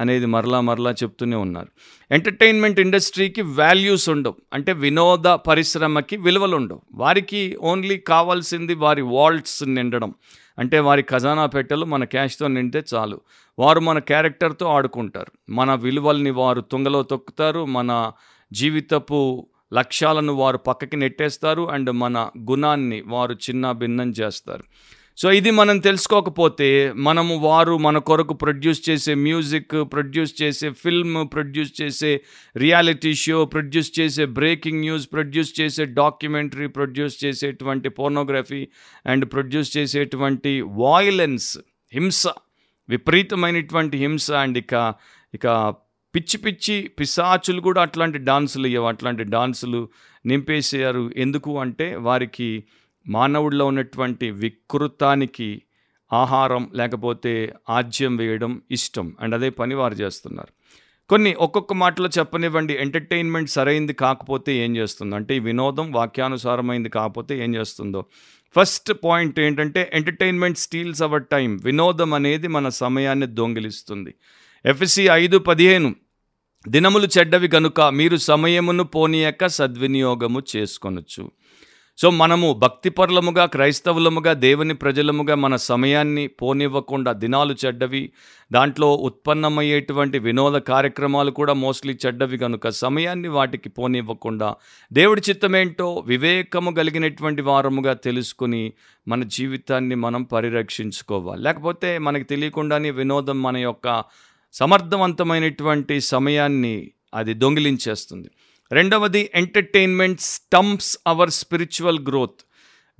అనేది మరలా మరలా చెప్తూనే ఉన్నారు. ఎంటర్టైన్మెంట్ ఇండస్ట్రీకి వాల్యూస్ ఉండవు. అంటే వినోద పరిశ్రమకి విలువలు ఉండవు. వారికి ఓన్లీ కావాల్సింది వారి వాల్ట్స్ నిండడం. అంటే వారి ఖజానా పెట్టెలు మన క్యాష్తో నిండితే చాలు. వారు మన క్యారెక్టర్తో ఆడుకుంటారు. మన విలువల్ని వారు తుంగలో తొక్కుతారు. మన జీవితపు లక్ష్యాలను వారు పక్కకి నెట్టేస్తారు. అండ్ మన గుణాన్ని వారు చిన్న భిన్నం చేస్తారు. సో ఇది మనం తెలుసుకోకపోతే మనము వారు మన కొరకు ప్రొడ్యూస్ చేసే మ్యూజిక్ ప్రొడ్యూస్ చేసే ఫిల్మ్ ప్రొడ్యూస్ చేసే రియాలిటీ షో ప్రొడ్యూస్ చేసే బ్రేకింగ్ న్యూస్ ప్రొడ్యూస్ చేసే డాక్యుమెంటరీ ప్రొడ్యూస్ చేసేటువంటి పోర్నోగ్రఫీ అండ్ ప్రొడ్యూస్ చేసేటువంటి వాయిలెన్స్ హింస విపరీతమైనటువంటి హింస అండ్ ఇక ఇక పిచ్చి పిచ్చి పిశాచులు కూడా అట్లాంటి డాన్సులు ఇవ్వ అట్లాంటి డాన్సులు నింపేసేయారు ఎందుకు అంటే వారికి మానవుడిలో ఉన్నటువంటి వికృతానికి ఆహారం లేకపోతే ఆజ్యం వేయడం ఇష్టం. అండ్ అదే పని వారు చేస్తున్నారు. కొన్ని ఒక్కొక్క మాటలో చెప్పనివ్వండి ఎంటర్టైన్మెంట్ సరైంది కాకపోతే ఏం చేస్తుంది. అంటే ఈ వినోదం వాక్యానుసారమైంది కాకపోతే ఏం చేస్తుందో. ఫస్ట్ పాయింట్ ఏంటంటే ఎంటర్టైన్మెంట్ స్టీల్స్ అవర్ టైం వినోదం అనేది మన సమయాన్ని దొంగిలిస్తుంది. ఎఫ్సి ఐదు పదిహేను దినములు చెడ్డవి కనుక మీరు సమయమును పోనీయక సద్వినియోగము చేసుకొనొచ్చు సో మనము భక్తిపరులముగా క్రైస్తవులముగా దేవుని ప్రజలముగా మన సమయాన్ని పోనివ్వకుండా దినాలు చెడ్డవి దాంట్లో ఉత్పన్నమయ్యేటువంటి వినోద కార్యక్రమాలు కూడా మోస్ట్లీ చెడ్డవి కనుక సమయాన్ని వాటికి పోనివ్వకుండా దేవుడి చిత్తమేంటో వివేకము కలిగినటువంటి వారముగా తెలుసుకుని మన జీవితాన్ని మనం పరిరక్షించుకోవాలి. లేకపోతే మనకి తెలియకుండానే వినోదం మన యొక్క సమర్థవంతమైనటువంటి సమయాన్ని అది దొంగిలించేస్తుంది. రెండవది entertainment stumps our spiritual growth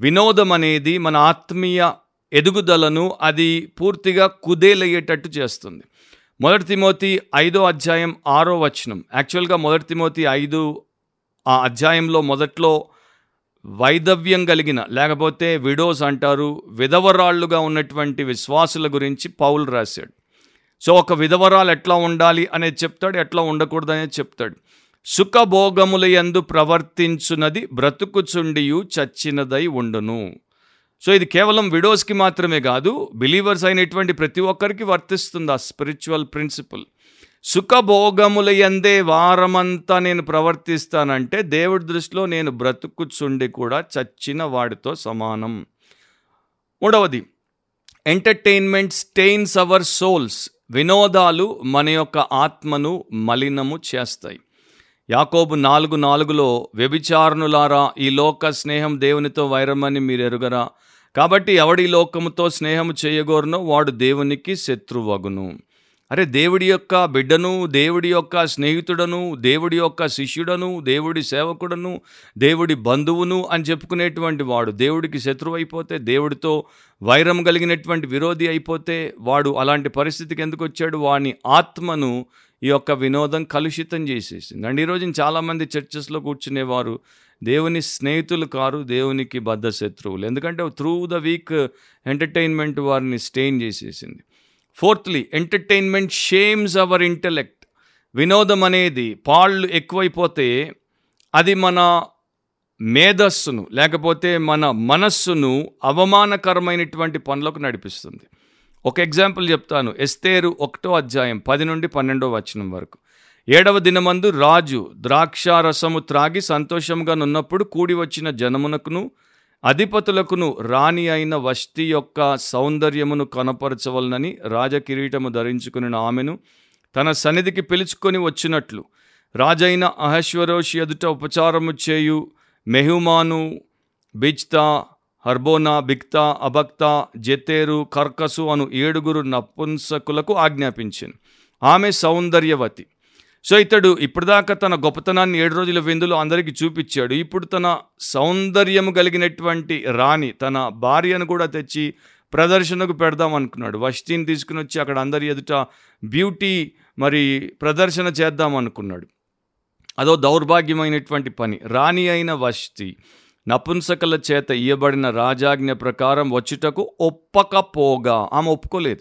వినోదం అనేది మన ఆత్మీయ ఎదుగుదలను అది పూర్తిగా కుదేలయ్యేటట్టు చేస్తుంది. మొదటి తిమోతి ఐదో అధ్యాయం ఆరో వచనం. యాక్చువల్గా మొదటి తిమోతి ఐదు ఆ అధ్యాయంలో మొదట్లో వైదవ్యం కలిగిన లేకపోతే విడోస్ అంటారు విధవరాళ్ళుగా ఉన్నటువంటి విశ్వాసుల గురించి పౌలు రాశాడు. సో ఒక విధవరాలు ఎట్లా ఉండాలి అనేది చెప్తాడు ఎట్లా ఉండకూడదు అనేది చెప్తాడు. సుఖభోగముల యందు ప్రవర్తించున్నది బ్రతుకుచుండియు చచ్చినదై ఉండును. సో ఇది కేవలం విడోస్కి మాత్రమే కాదు బిలీవర్స్ అయినటువంటి ప్రతి ఒక్కరికి వర్తిస్తుంది ఆ స్పిరిచువల్ ప్రిన్సిపల్. సుఖభోగముల యందే వారమంతా నేను ప్రవర్తిస్తానంటే దేవుడి దృష్టిలో నేను బ్రతుకుచుండి కూడా చచ్చిన వాడితో సమానం. మూడవది ఎంటర్టైన్మెంట్ స్టెయిన్స్ అవర్ సోల్స్ వినోదాలు మన యొక్క ఆత్మను మలినము చేస్తాయి. యాకోబు నాలుగు నాలుగులో వ్యభిచారణులారా ఈ లోక స్నేహం దేవునితో వైరమని మీరు ఎరుగరా కాబట్టి ఎవడి లోకముతో స్నేహము చేయగోరునో వాడు దేవునికి శత్రువగును. అరే దేవుడి యొక్క బిడ్డను దేవుడి యొక్క స్నేహితుడను దేవుడి యొక్క శిష్యుడను దేవుడి సేవకుడను దేవుడి బంధువును అని చెప్పుకునేటువంటి వాడు దేవుడికి శత్రువు అయిపోతే దేవుడితో వైరం కలిగినటువంటి విరోధి అయిపోతే వాడు అలాంటి పరిస్థితికి ఎందుకు వచ్చాడు? వాని ఆత్మను ఈ యొక్క వినోదం కలుషితం చేసేసింది. అండ్ ఈరోజు చాలామంది చర్చెస్లో కూర్చునేవారు దేవుని స్నేహితులు కారు దేవునికి బద్ధ శత్రువులు ఎందుకంటే త్రూ ద వీక్ ఎంటర్టైన్మెంట్ వారిని స్టెయిన్ చేసేసింది. Fourthly entertainment shames our intellect. వినోదం అనేది పాళ్ళు ఎక్కువైపోతే అది మన మేధస్సును లేకపోతే మన మనస్సును అవమానకరమైనటువంటి పనులకు నడిపిస్తుంది. ఒక ఎగ్జాంపుల్ చెప్తాను. ఎస్తేరు ఒకటో అధ్యాయం పది నుండి పన్నెండో వచనం వరకు. ఏడవ దినమందు రాజు ద్రాక్షారసము త్రాగి సంతోషంగా నున్నప్పుడు కూడి వచ్చిన జనమునకును అధిపతులకును రాణి అయిన వస్తి యొక్క సౌందర్యమును కనపరచవలనని రాజకిరీటము ధరించుకుని ఆమెను తన సన్నిధికి పిలుచుకొని వచ్చినట్లు. రాజైన అహశ్వరోషి ఎదుట ఉపచారము చేయు మెహుమాను బిజ్తా హర్బోనా బిక్తా అబక్తా జెతేరు కర్కసు అను ఏడుగురు నపుంసకులకు ఆజ్ఞాపించింది ఆమె సౌందర్యవతి. సో ఇతడు ఇప్పటిదాకా తన గొప్పతనాన్ని ఏడు రోజుల విందులో అందరికీ చూపించాడు. ఇప్పుడు తన సౌందర్యము కలిగినటువంటి రాణి తన భార్యను కూడా తెచ్చి ప్రదర్శనకు పెడదాం అనుకున్నాడు. వష్టిని తీసుకుని వచ్చి అక్కడ అందరి ఎదుట బ్యూటీ మరి ప్రదర్శన చేద్దాం అనుకున్నాడు. అదో దౌర్భాగ్యమైనటువంటి పని. రాణి అయిన వష్టి నపుంసకల చేత ఇయ్యబడిన రాజాజ్ఞ ప్రకారం వచ్చుటకు ఒప్పకపోగా. ఆమె ఒప్పుకోలేదు.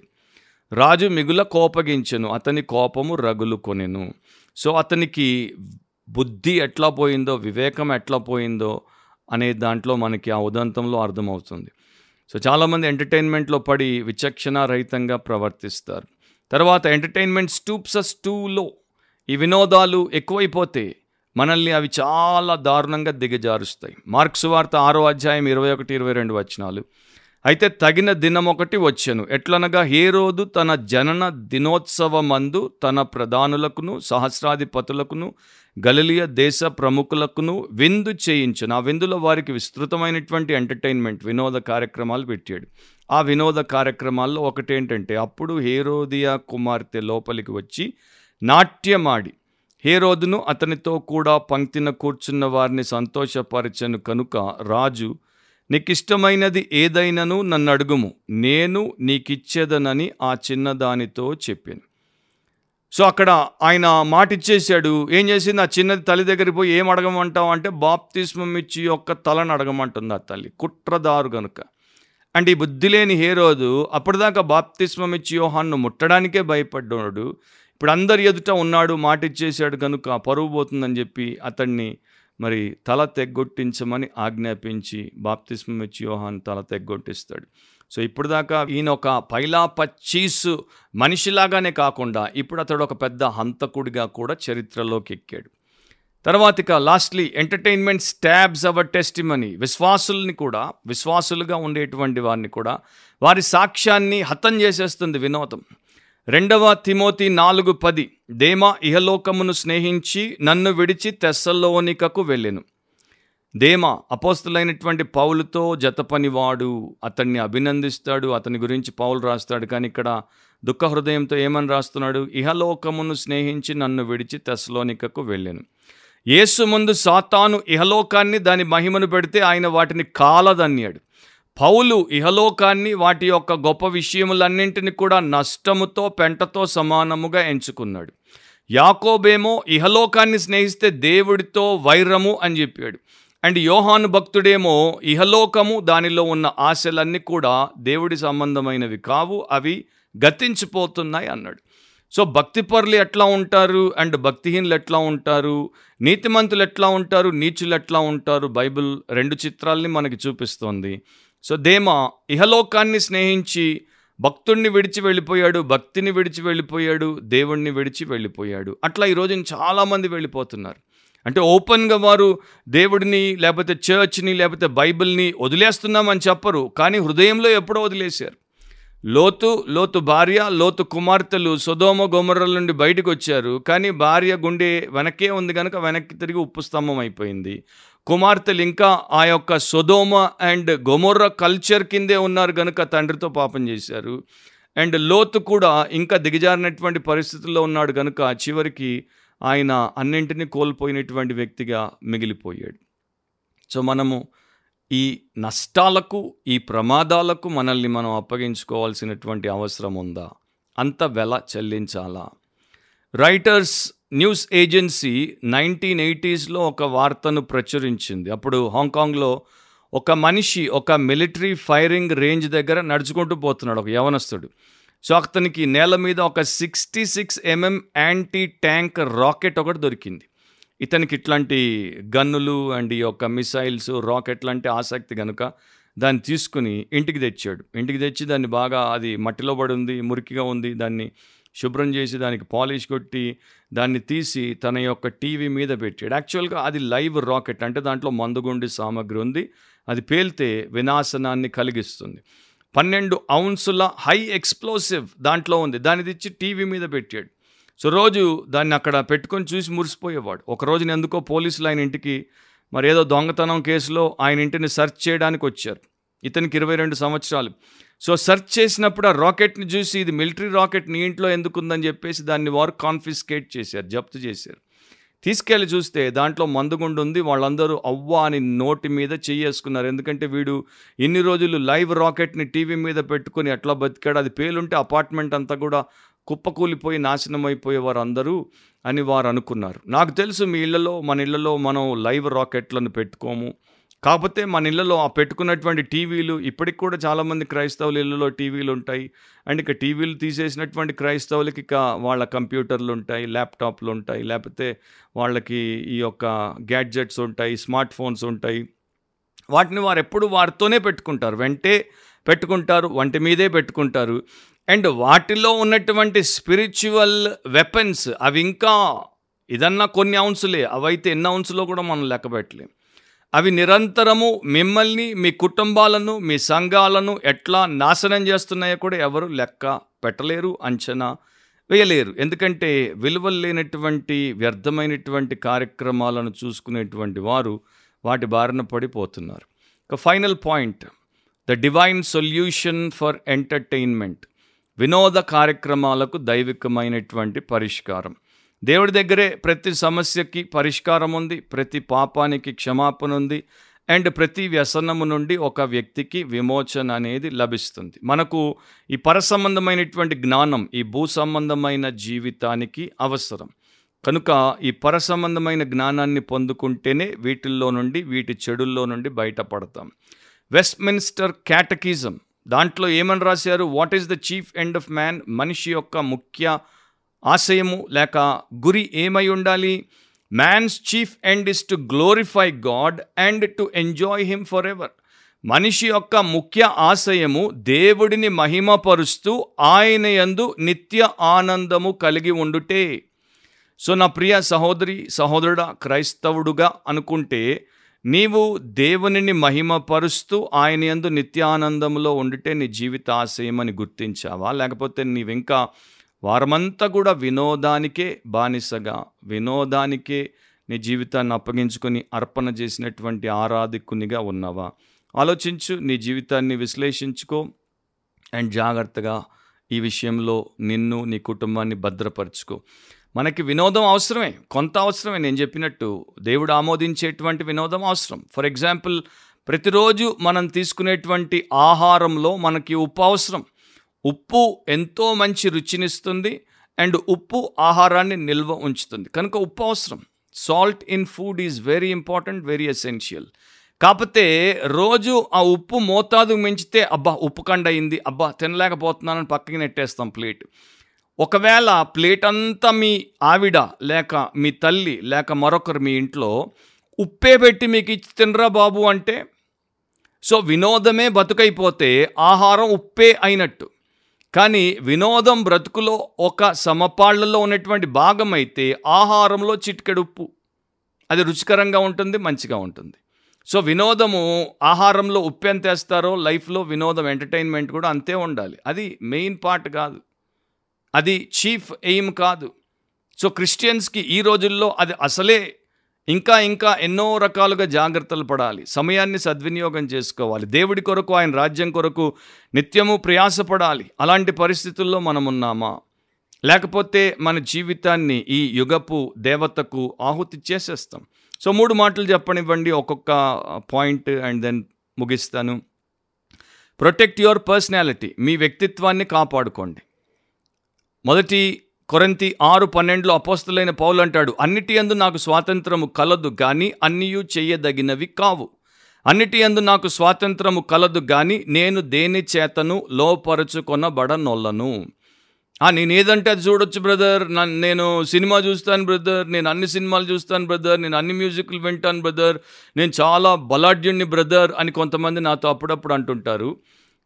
రాజు మిగుల కోపగించెను అతని కోపము రగులు కొనెను సో అతనికి బుద్ధి ఎట్లా పోయిందో వివేకం ఎట్లా పోయిందో అనే దాంట్లో మనకి ఆ ఉదంతంలో అర్థమవుతుంది. సో చాలామంది ఎంటర్టైన్మెంట్లో పడి విచక్షణ రహితంగా ప్రవర్తిస్తారు. తర్వాత ఎంటర్టైన్మెంట్ స్టూప్సస్ టూలో ఈ వినోదాలు ఎక్కువైపోతే మనల్ని అవి చాలా దారుణంగా దిగజారుస్తాయి. మార్క్స్ వార్త ఆరో అధ్యాయం ఇరవై ఒకటి ఇరవై రెండు వచనాలు. అయితే తగిన దినం ఒకటి వచ్చెను. ఎట్లనగా హేరోదు తన జనన దినోత్సవమందు తన ప్రధానులకును సహస్రాధిపతులకును గలిలియ దేశ ప్రముఖులకును విందు చేయించను. ఆ విందులో వారికి విస్తృతమైనటువంటి ఎంటర్టైన్మెంట్ వినోద కార్యక్రమాలు పెట్టాడు. ఆ వినోద కార్యక్రమాల్లో ఒకటేంటంటే అప్పుడు హేరోదియా కుమార్తె లోపలికి వచ్చి నాట్యమాడి హేరోదును అతనితో కూడా పంక్తిన కూర్చున్న వారిని సంతోషపరచను కనుక రాజు నీకిష్టమైనది ఏదైనను నన్ను అడుగుము నేను నీకిచ్చేదనని ఆ చిన్నదానితో చెప్పాను. సో అక్కడ ఆయన మాట ఇచ్చేసాడు ఏం చేసింది? ఆ చిన్నది తల్లి దగ్గరికి పోయి ఏం అడగమంటావు? అంటే బాప్తిస్మం ఇచ్చి యొక్క తలను అడగమంటుంది ఆ తల్లి కుట్రదారు గనుక. అండ్ ఈ బుద్ధి లేని హేరోదు అప్పటిదాకా బాప్తిస్మం ఇచ్చి యోహాన్ను ముట్టడానికే భయపడ్డాడు. ఇప్పుడు అందరి ఎదుట ఉన్నాడు మాట ఇచ్చేసాడు కనుక పరువు పోతుందని చెప్పి అతన్ని మరి తల తెగ్గొట్టించమని ఆజ్ఞాపించి బాప్తిస్మం ఇచ్చి యోహాన్ తల తెగ్గొట్టిస్తాడు. సో ఇప్పుడు దాకా ఈయన ఒక పైలా పచ్చీసు మనిషిలాగానే కాకుండా ఇప్పుడు అతడు ఒక పెద్ద హంతకుడిగా కూడా చరిత్రలోకి ఎక్కాడు. తర్వాత ఇక lastly entertainment stabs our testimony విశ్వాసుల్ని కూడా విశ్వాసులుగా ఉండేటువంటి వారిని కూడా వారి సాక్ష్యాన్ని హతం చేసేస్తుంది వినోదం. రెండవ తిమోతి నాలుగు పది దేమా ఇహలోకమును స్నేహించి నన్ను విడిచి తెస్సలోనికకు వెళ్ళెను. దేమా అపోస్తులైనటువంటి పౌలుతో జతపనివాడు అతన్ని అభినందిస్తాడు అతని గురించి పౌలు రాస్తాడు కానీ ఇక్కడ దుఃఖ హృదయంతో ఏమని రాస్తున్నాడు? ఇహలోకమును స్నేహించి నన్ను విడిచి తెస్సలోనికకు వెళ్ళాను. యేసు ముందు సాతాను ఇహలోకాన్ని దాని మహిమను పెడితే ఆయన వాటిని కాలదన్నాడు. పౌలు ఇహలోకాన్ని వాటి యొక్క గొప్ప విషయములన్నింటిని కూడా నష్టముతో పెంటతో సమానముగా ఎంచుకున్నాడు. యాకోబేమో ఇహలోకాన్ని స్నేహిస్తే దేవుడితో వైరము అని చెప్పాడు. అండ్ యోహాను భక్తుడేమో ఇహలోకము దానిలో ఉన్న ఆశలన్నీ కూడా దేవుడి సంబంధమైనవి కావు అవి గతించిపోతున్నాయి అన్నాడు. సో భక్తిపరులు ఎట్లా ఉంటారు? అండ్ భక్తిహీనులు ఎట్లా ఉంటారు? నీతిమంతులు ఎట్లా ఉంటారు? నీచులు ఎట్లా ఉంటారు? బైబిల్ రెండు చిత్రాల్ని మనకి చూపిస్తోంది. సో దేమ ఇహలోకాన్ని స్నేహించి భక్తుణ్ణి విడిచి వెళ్ళిపోయాడు భక్తిని విడిచి వెళ్ళిపోయాడు దేవుణ్ణి విడిచి వెళ్ళిపోయాడు. అట్లా ఈరోజు చాలామంది వెళ్ళిపోతున్నారు. అంటే ఓపెన్గా వారు దేవుడిని లేకపోతే చర్చ్ని లేకపోతే బైబిల్ని వదిలేస్తున్నామని చెప్పరు. కానీ హృదయంలో ఎప్పుడో వదిలేశారు. లోతు లోతు భార్య లోతు కుమార్తెలు సుధోమ గొమర్రల నుండి బయటకు వచ్చారు కానీ భార్య గుండె వెనకే ఉంది కనుక వెనక్కి తిరిగి ఉప్పు స్తంభం అయిపోయింది. కుమార్తెలు ఇంకా ఆ యొక్క సొదోమ అండ్ గొమొర్ర కల్చర్ కిందే ఉన్నారు కనుక తండ్రితో పాపం చేశారు. అండ్ లోతు కూడా ఇంకా దిగజారినటువంటి పరిస్థితుల్లో ఉన్నాడు కనుక చివరికి ఆయన అన్నింటినీ కోల్పోయినటువంటి వ్యక్తిగా మిగిలిపోయాడు. సో మనము ఈ నష్టాలకు ఈ ప్రమాదాలకు మనల్ని మనం అప్పగించుకోవాల్సినటువంటి అవసరం ఉందా? అంత వెల చెల్లించాలా? రైటర్స్ న్యూస్ ఏజెన్సీ నైన్టీన్ ఎయిటీస్లో ఒక వార్తను ప్రచురించింది. అప్పుడు హాంకాంగ్లో ఒక మనిషి ఒక మిలిటరీ ఫైరింగ్ రేంజ్ దగ్గర నడుచుకుంటూ పోతున్నాడు ఒక యవనస్తుడు. సో అతనికి నేల మీద ఒక sixty six mm anti tank rocket ఒకటి దొరికింది. ఇతనికి ఇట్లాంటి గన్నులు అండ్ ఈ యొక్క మిసైల్స్ రాకెట్ లాంటి ఆసక్తి కనుక దాన్ని తీసుకుని ఇంటికి తెచ్చాడు. ఇంటికి తెచ్చి దాన్ని బాగా అది మట్టిలో పడి ఉంది మురికిగా ఉంది. దాన్ని శుభ్రం చేసి దానికి పాలిష్ కొట్టి దాన్ని తీసి తన యొక్క టీవీ మీద పెట్టాడు. యాక్చువల్గా అది లైవ్ రాకెట్ అంటే దాంట్లో మందుగుండి సామాగ్రి ఉంది. అది పేలితే వినాశనాన్ని కలిగిస్తుంది. పన్నెండు ఔన్సుల హై ఎక్స్ప్లోసివ్ దాంట్లో ఉంది. దాన్ని తెచ్చి టీవీ మీద పెట్టాడు. సో రోజు దాన్ని అక్కడ పెట్టుకొని చూసి మురిసిపోయేవాడు. ఒక రోజున ఎందుకో పోలీసులు ఆయన ఇంటికి మరి ఏదో దొంగతనం కేసులో ఆయన ఇంటిని సెర్చ్ చేయడానికి వచ్చారు. ఇతనికి ఇరవై రెండు సంవత్సరాలు. సో సెర్చ్ చేసినప్పుడు ఆ రాకెట్ని చూసి ఇది మిలిటరీ రాకెట్ నీ ఇంట్లో ఎందుకుందని చెప్పేసి దాన్ని వారు కాన్ఫిస్కేట్ చేశారు జప్తు చేశారు. తీసుకెళ్ళి చూస్తే దాంట్లో మందుగుండు ఉంది వాళ్ళందరూ అవ్వ అని నోటి మీద చేసుకున్నారు ఎందుకంటే వీడు ఇన్ని రోజులు లైవ్ రాకెట్ని టీవీ మీద పెట్టుకొని ఎట్లా బతికాడు. అది పేలుంటే అపార్ట్మెంట్ అంతా కూడా కుప్పకూలిపోయి నాశనం అయిపోయే అందరూ అని వారు అనుకున్నారు. నాకు తెలుసు మీ ఇళ్ళలో మన ఇళ్ళలో మనం లైవ్ రాకెట్లను పెట్టుకోము. కాకపోతే మన ఇళ్ళలో ఆ పెట్టుకున్నటువంటి టీవీలు ఇప్పటికి కూడా చాలామంది క్రైస్తవుల ఇళ్ళలో టీవీలు ఉంటాయి. అండ్ ఇక టీవీలు తీసేసినటువంటి క్రైస్తవులకి ఇక వాళ్ళ కంప్యూటర్లు ఉంటాయి ల్యాప్టాప్లు ఉంటాయి లేకపోతే వాళ్ళకి ఈ యొక్క గ్యాడ్జెట్స్ ఉంటాయి స్మార్ట్ ఫోన్స్ ఉంటాయి. వాటిని వారు ఎప్పుడు వారితోనే పెట్టుకుంటారు. వెంటే పెట్టుకుంటారు వంటి మీదే పెట్టుకుంటారు. అండ్ వాటిలో ఉన్నటువంటి స్పిరిచువల్ వెపన్స్ అవి ఇంకా ఇదన్నా కొన్ని అవున్సులే అవైతే ఎన్ని అవున్సులో కూడా మనం లెక్క పెట్టలేం. అవి నిరంతరము మిమ్మల్ని మీ కుటుంబాలను మీ సంఘాలను ఎట్లా నాశనం చేస్తున్నాయో కూడా ఎవరు లెక్క పెట్టలేరు అంచనా వేయలేరు. ఎందుకంటే విలువలు లేనటువంటి వ్యర్థమైనటువంటి కార్యక్రమాలను చూసుకునేటువంటి వారు వాటి బారిన పడిపోతున్నారు. ఇక final point. The divine solution for entertainment. వినోద కార్యక్రమాలకు దైవికమైనటువంటి పరిష్కారం. దేవుడి దగ్గరే ప్రతి సమస్యకి పరిష్కారం ఉంది ప్రతి పాపానికి క్షమాపణ ఉంది అండ్ ప్రతి వ్యసనము నుండి ఒక వ్యక్తికి విమోచన అనేది లభిస్తుంది. మనకు ఈ పరసంబంధమైనటువంటి జ్ఞానం ఈ భూ సంబంధమైన జీవితానికి అవసరం. కనుక ఈ పరసంబంధమైన జ్ఞానాన్ని పొందుకుంటేనే వీటిల్లో నుండి వీటి చెడుల్లో నుండి బయటపడతాం. వెస్ట్మిన్స్టర్ క్యాటకిజం దాంట్లో ఏమని రాశారు? What is the chief end of man? మనిషి యొక్క ముఖ్య ఆశయము లేక గురి ఏమై ఉండాలి? Man's chief end is to glorify God and to enjoy him for ever మనిషి యొక్క ముఖ్య ఆశయము దేవుడిని మహిమపరుస్తూ ఆయన యందు నిత్య ఆనందము కలిగి ఉండుటే. సో నా ప్రియ సహోదరి సహోదరుడా క్రైస్తవుడుగా అనుకుంటే నీవు దేవునిని మహిమపరుస్తూ ఆయన యందు నిత్యానందంలో ఉండితే నీ జీవిత ఆశయం అని గుర్తించావా? లేకపోతే నీవింకా వారమంతా కూడా వినోదానికే బానిసగా వినోదానికే నీ జీవితాన్ని అప్పగించుకొని అర్పణ చేసినటువంటి ఆరాధికునిగా ఉన్నావా? ఆలోచించు నీ జీవితాన్ని విశ్లేషించుకో అండ్ జాగ్రత్తగా ఈ విషయంలో నిన్ను నీ కుటుంబాన్ని భద్రపరచుకో. మనకి వినోదం అవసరమే కొంత అవసరమే. నేను చెప్పినట్టు దేవుడు ఆమోదించేటువంటి వినోదం అవసరం. ఫర్ ఎగ్జాంపుల్ ప్రతిరోజు మనం తీసుకునేటువంటి ఆహారంలో మనకి ఉప్పు అవసరం. ఉప్పు ఎంతో మంచి రుచినిస్తుంది అండ్ ఉప్పు ఆహారాన్ని నిల్వ ఉంచుతుంది. కనుక ఉప్పు అవసరం. Salt in food is very important very essential. కాకపోతే రోజు ఆ ఉప్పు మోతాదు మించితే అబ్బా ఉప్పు కండ అయింది అబ్బా తినలేకపోతున్నానని పక్కకి నెట్టేస్తాం ప్లేట్. ఒకవేళ ప్లేట్ అంతా మీ ఆవిడ లేక మీ తల్లి లేక మరొకరు మీ ఇంట్లో ఉప్పే పెట్టి మీకు ఇచ్చి తినరా బాబు అంటే? సో వినోదమే బతుకైపోతే ఆహారం ఉప్పే అయినట్టు. కానీ వినోదం బ్రతుకులో ఒక సమపాళ్ళలో ఉన్నటువంటి భాగం అయితే ఆహారంలో చిటికెడు ఉప్పు అది రుచికరంగా ఉంటుంది మంచిగా ఉంటుంది. సో వినోదము ఆహారంలో ఉప్పు ఎంత వేస్తారో లైఫ్లో వినోదం ఎంటర్టైన్మెంట్ కూడా అంతే ఉండాలి. అది మెయిన్ పార్ట్ కాదు. అది చీఫ్ ఎయిమ్ కాదు. సో క్రిస్టియన్స్కి ఈ రోజుల్లో అది అసలే ఇంకా ఇంకా ఎన్నో రకాలుగా జాగ్రత్తలు పడాలి. సమయాన్ని సద్వినియోగం చేసుకోవాలి. దేవుడి కొరకు ఆయన రాజ్యం కొరకు నిత్యము ప్రయాసపడాలి. అలాంటి పరిస్థితుల్లో మనం ఉన్నామా లేకపోతే మన జీవితాన్ని ఈ యుగపు దేవతకు ఆహుతి చేసేస్తాం. సో మూడు మాటలు చెప్పనివ్వండి. ఒక్కొక్క పాయింట్ అండ్ దెన్ ముగిస్తాను. Protect your personality. మీ వ్యక్తిత్వాన్ని కాపాడుకోండి. మొదటి కొరంతి ఆరు పన్నెండులో అపోస్తులైన పౌలు అంటాడు అన్నిటి యందు నాకు స్వాతంత్రము కలదు కానీ అన్నియూ చేయదగినవి కావు. అన్నిటి యందు నాకు స్వాతంత్రము కలదు కానీ నేను దేని చేతను లోపరుచుకొనబడనొల్లను. నేను ఏదంటే అది చూడొచ్చు బ్రదర్. నేను సినిమా చూస్తాను బ్రదర్. నేను అన్ని సినిమాలు చూస్తాను బ్రదర్. నేను అన్ని మ్యూజిక్లు వింటాను బ్రదర్. నేను చాలా బలాఢ్యుణ్ణి బ్రదర్ అని కొంతమంది నాతో అప్పుడప్పుడు అంటుంటారు.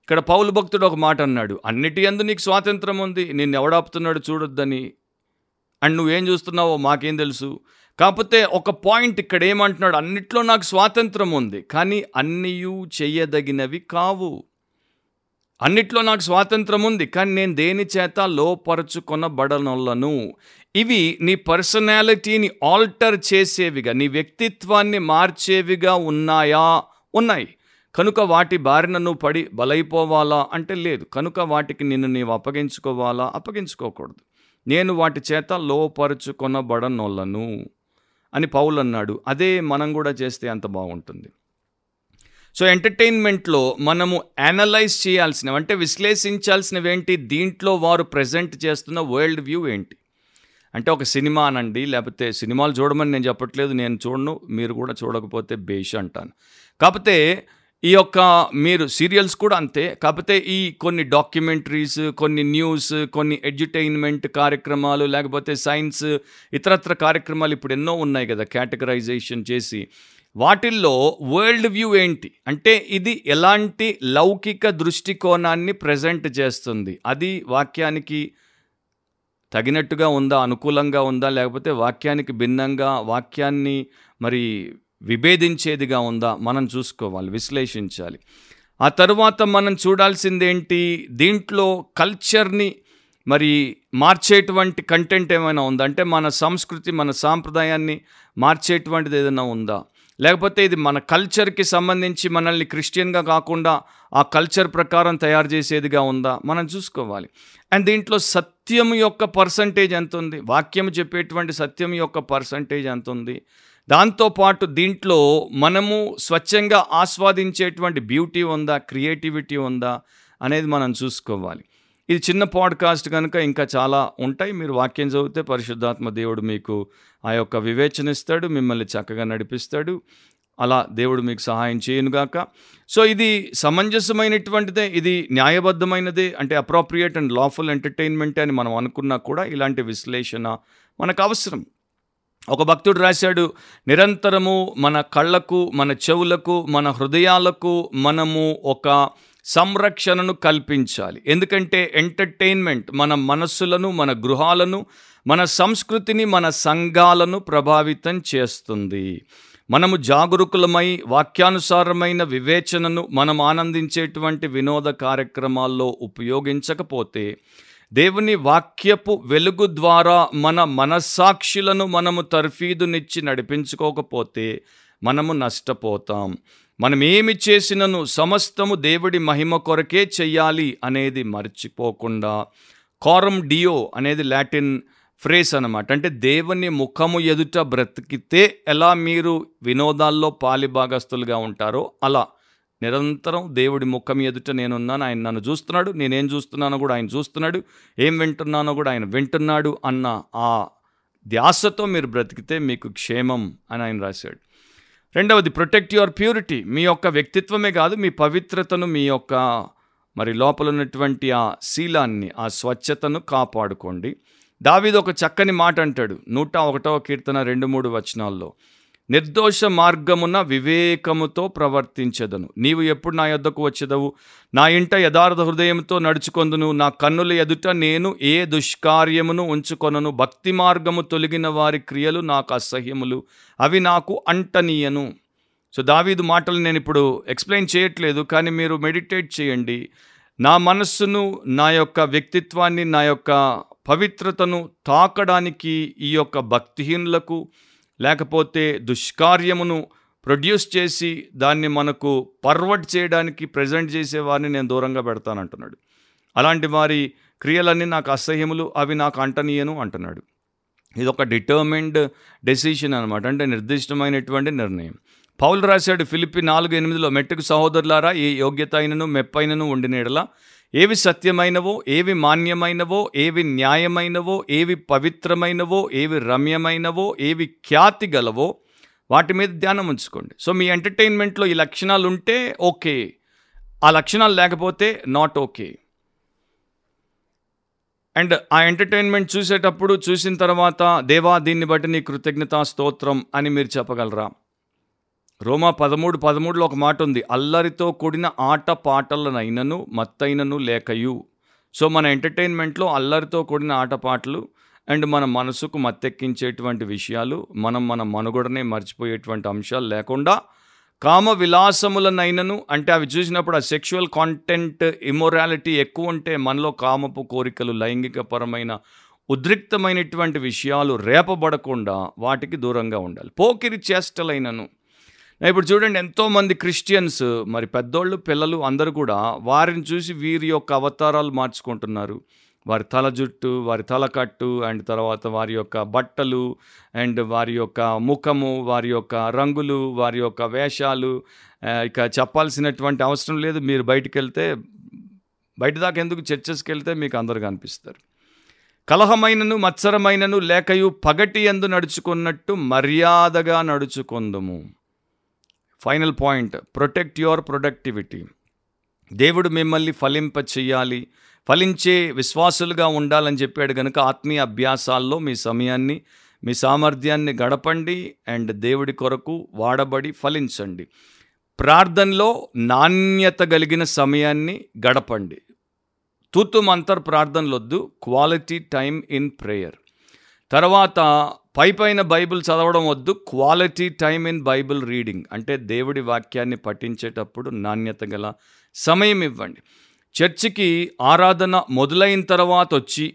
ఇక్కడ పౌలు భక్తుడు ఒక మాట అన్నాడు అన్నిటి ఎందు నీకు స్వాతంత్రం ఉంది. నిన్ను ఎవడాపుతున్నాడు చూడొద్దని. అండ్ నువ్వేం చూస్తున్నావో మాకేం తెలుసు. కాకపోతే ఒక పాయింట్ ఇక్కడ ఏమంటున్నాడు అన్నిట్లో నాకు స్వాతంత్రం ఉంది కానీ అన్నియు చెయ్యదగినవి కావు. అన్నిట్లో నాకు స్వాతంత్రం ఉంది కానీ నేను దేని చేత లోపరుచుకొనబడనొల్లను? ఇవి నీ పర్సనాలిటీని ఆల్టర్ చేసేవిగా నీ వ్యక్తిత్వాన్ని మార్చేవిగా ఉన్నాయా? ఉన్నాయి. కనుక వాటి బారిన నువ్వు పడి బలైపోవాలా? అంటే లేదు. కనుక వాటికి నిన్ను నీవు అప్పగించుకోవాలా? అప్పగించుకోకూడదు. నేను వాటి చేత లోపరుచుకొనబడనొల్లను అని పౌలు అన్నాడు అదే మనం కూడా చేస్తే అంత బాగుంటుంది. సో ఎంటర్టైన్మెంట్లో మనము అనలైజ్ చేయాల్సినవి అంటే విశ్లేషించాల్సినవి ఏంటి దీంట్లో వారు ప్రజెంట్ చేస్తున్న వరల్డ్ వ్యూ ఏంటి? అంటే ఒక సినిమా అనండి లేకపోతే సినిమాలు చూడమని నేను చెప్పట్లేదు నేను చూడను మీరు కూడా చూడకపోతే బేష్ అంటాను. కాకపోతే ఈ యొక్క మీరు సీరియల్స్ కూడా అంతే. కాకపోతే ఈ కొన్ని డాక్యుమెంటరీస్ కొన్ని న్యూస్ కొన్ని ఎడ్యుటైన్మెంట్ కార్యక్రమాలు లేకపోతే సైన్స్ ఇతరత్ర కార్యక్రమాలు ఇప్పుడు ఎన్నో ఉన్నాయి కదా కేటగరైజేషన్ చేసి. వాటిల్లో వరల్డ్ వ్యూ ఏంటి? అంటే ఇది ఎలాంటి లౌకిక దృష్టికోణాన్ని ప్రజెంట్ చేస్తుంది? అది వాక్యానికి తగినట్టుగా ఉందా అనుకూలంగా ఉందా లేకపోతే వాక్యానికి భిన్నంగా వాక్యాన్ని మరి విభేదించేదిగా ఉందా మనం చూసుకోవాలి విశ్లేషించాలి. ఆ తరువాత మనం చూడాల్సిందేంటి? దీంట్లో కల్చర్ని మరి మార్చేటువంటి కంటెంట్ ఏమైనా ఉందా? అంటే మన సంస్కృతి మన సాంప్రదాయాన్ని మార్చేటువంటిది ఏదైనా ఉందా? లేకపోతే ఇది మన కల్చర్కి సంబంధించి మనల్ని క్రిస్టియన్గా కాకుండా ఆ కల్చర్ ప్రకారం తయారు చేసేదిగా ఉందా? మనం చూసుకోవాలి. అండ్ దీంట్లో సత్యం యొక్క పర్సంటేజ్ ఎంత ఉంది వాక్యం చెప్పేటువంటి సత్యం యొక్క పర్సంటేజ్ ఎంత ఉంది దాంతోపాటు దీంట్లో మనము స్వచ్ఛంగా ఆస్వాదించేటువంటి బ్యూటీ ఉందా క్రియేటివిటీ ఉందా అనేది మనం చూసుకోవాలి. ఇది చిన్న పాడ్కాస్ట్ కనుక ఇంకా చాలా ఉంటాయి. మీరు వాక్యం చదివితే పరిశుద్ధాత్మ దేవుడు మీకు ఆ యొక్క వివేచన ఇస్తాడు మిమ్మల్ని చక్కగా నడిపిస్తాడు. అలా దేవుడు మీకు సహాయం చేయనుగాక. సో ఇది సమంజసమైనటువంటిదే ఇది న్యాయబద్ధమైనదే అంటే అప్రోప్రియేట్ అండ్ లాఫుల్ ఎంటర్టైన్మెంటే అని మనం అనుకున్నా కూడా ఇలాంటి విశ్లేషణ మనకు అవసరం. ఒక భక్తుడు రాశాడు నిరంతరము మన కళ్ళకు మన చెవులకు మన హృదయాలకు మనము ఒక సంరక్షణను కల్పించాలి. ఎందుకంటే ఎంటర్టైన్మెంట్ మన మనస్సులను మన గృహాలను మన సంస్కృతిని మన సంఘాలను ప్రభావితం చేస్తుంది. మనము జాగరూకులమై వాక్యానుసారమైన వివేచనను మనం ఆనందించేటువంటి వినోద కార్యక్రమాల్లో ఉపయోగించకపోతే దేవుని వాక్యపు వెలుగు ద్వారా మన మనస్సాక్షులను మనము తర్ఫీదునిచ్చి నడిపించుకోకపోతే మనము నష్టపోతాం. మనం ఏమి చేసినను సమస్తము దేవుడి మహిమ కొరకే చెయ్యాలి అనేది మర్చిపోకుండా కారం డియో అనేది లాటిన్ ఫ్రేస్ అనమాట అంటే దేవుని ముఖము ఎదుట బ్రతికితే ఎలా మీరు వినోదాల్లో పాలిభాగస్తులుగా ఉంటారో అలా. నిరంతరం దేవుడి ముఖం ఎదుట నేనున్నాను. ఆయన నన్ను చూస్తున్నాడు. నేనేం చూస్తున్నానో కూడా ఆయన చూస్తున్నాడు. ఏం వింటున్నానో కూడా ఆయన వింటున్నాడు అన్న ఆ ధ్యాసతో మీరు బ్రతికితే మీకు క్షేమం అని ఆయన రాశాడు. రెండవది ప్రొటెక్ట్ యువర్ ప్యూరిటీ మీ యొక్క వ్యక్తిత్వమే కాదు మీ పవిత్రతను మీ యొక్క మరి లోపల ఉన్నటువంటి ఆ శీలాన్ని ఆ స్వచ్ఛతను కాపాడుకోండి. దావీది ఒక చక్కని మాట అంటాడు నూట ఒకటవ కీర్తన రెండు మూడు వచనాల్లో. నిర్దోష మార్గమున వివేకముతో ప్రవర్తించదను. నీవు ఎప్పుడు నా యొద్దకు వచ్చేదవు? నా ఇంట యథార్థ హృదయంతో నడుచుకొందును. నా కన్నుల ఎదుట నేను ఏ దుష్కార్యమును ఉంచుకొనను? భక్తి మార్గము తొలగిన వారి క్రియలు నాకు అసహ్యములు. అవి నాకు అంటనీయను. సో దావీదు మాటలు నేను ఇప్పుడు ఎక్స్ప్లెయిన్ చేయట్లేదు కానీ మీరు మెడిటేట్ చేయండి. నా మనస్సును నా యొక్క వ్యక్తిత్వాన్ని నా యొక్క పవిత్రతను తాకడానికి ఈ యొక్క భక్తిహీనులకు లేకపోతే దుష్కార్యమును ప్రొడ్యూస్ చేసి దాన్ని మనకు పర్వర్ట్ చేయడానికి ప్రజెంట్ చేసే వారిని నేను దూరంగా పెడతానంటున్నాడు. అలాంటి వారి క్రియలన్నీ నాకు అసహ్యములు అవి నాకు అంటనీయను అంటున్నాడు. ఇది ఒక డిటర్మిండ్ డెసిషన్ అనమాట అంటే నిర్దిష్టమైనటువంటి నిర్ణయం. పౌలు రాశాడు ఫిలిపి నాలుగు ఎనిమిదిలో మెట్టుకు సహోదరులారా ఏ యోగ్యత అయినను మెప్పైనను ఉండినేడలా ఏవి సత్యమైనవో ఏవి మాన్యమైనవో ఏవి న్యాయమైనవో ఏవి పవిత్రమైనవో ఏవి రమ్యమైనవో ఏవి ఖ్యాతి గలవో వాటి మీద ధ్యానం ఉంచుకోండి. సో మీ ఎంటర్టైన్మెంట్లో ఈ లక్షణాలు ఉంటే ఓకే. ఆ లక్షణాలు లేకపోతే నాట్ ఓకే. అండ్ ఆ ఎంటర్టైన్మెంట్ చూసేటప్పుడు చూసిన తర్వాత దేవా దీన్ని బట్టి నీ కృతజ్ఞతా స్తోత్రం అని మీరు చెప్పగలరా? రోమా పదమూడు పదమూడులో ఒక మాట ఉంది. అల్లరితో కూడిన ఆట పాటలనైనను మత్తైనను లేకయు. సో మన ఎంటర్టైన్మెంట్లో అల్లరితో కూడిన ఆటపాటలు అండ్ మన మనసుకు మత్తెక్కించేటువంటి విషయాలు మనం మన మనుగడనే మర్చిపోయేటువంటి అంశాలు లేకుండా కామ విలాసములనైనను అంటే అవి చూసినప్పుడు ఆ సెక్షువల్ కాంటెంట్ ఇమొరాలిటీ ఎక్కువ ఉంటే మనలో కామపు కోరికలు లైంగికపరమైన ఉద్రిక్తమైనటువంటి విషయాలు రేపబడకుండా వాటికి దూరంగా ఉండాలి. పోకిరి చేష్టలైనను ఇప్పుడు చూడండి ఎంతోమంది క్రిస్టియన్స్ మరి పెద్దోళ్ళు పిల్లలు అందరూ కూడా వారిని చూసి వీరి యొక్క అవతారాలు మార్చుకుంటున్నారు. వారి తల జుట్టు వారి తలకట్టు అండ్ తర్వాత వారి యొక్క బట్టలు అండ్ వారి యొక్క ముఖము వారి యొక్క రంగులు వారి యొక్క వేషాలు. ఇక చెప్పాల్సినటువంటి అవసరం లేదు. మీరు బయటికి వెళ్తే బయట దాకా ఎందుకు చర్చెస్కి వెళ్తే మీకు అందరు కనిపిస్తారు. కలహమైనను మత్సరమైనను లేకయు పగటి ఎందు నడుచుకున్నట్టు మర్యాదగా నడుచుకుందుము. Final point protect your productivity దేవుడు మిమ్మల్ని ఫలింప చేయాలి ఫలించే విశ్వాసులుగా ఉండాలని చెప్పాడు కనుక ఆత్మీయ అభ్యాసాల్లో మీ సమయాన్ని మీ సామర్థ్యాన్ని గడపండి అండ్ దేవుడి కొరకు వాడబడి ఫలించండి. ప్రార్థనలో నాణ్యత కలిగిన సమయాన్ని గడపండి. తూతు మంతర్ ప్రార్థనలొద్దు క్వాలిటీ టైం ఇన్ ప్రేయర్ తర్వాత పై పైన బైబిల్ చదవడం వద్దు quality time in Bible reading. అంటే దేవుడి వాక్యాన్ని పఠించేటప్పుడు నాణ్యత గల సమయం ఇవ్వండి. చర్చికి ఆరాధన మొదలైన తర్వాత వచ్చి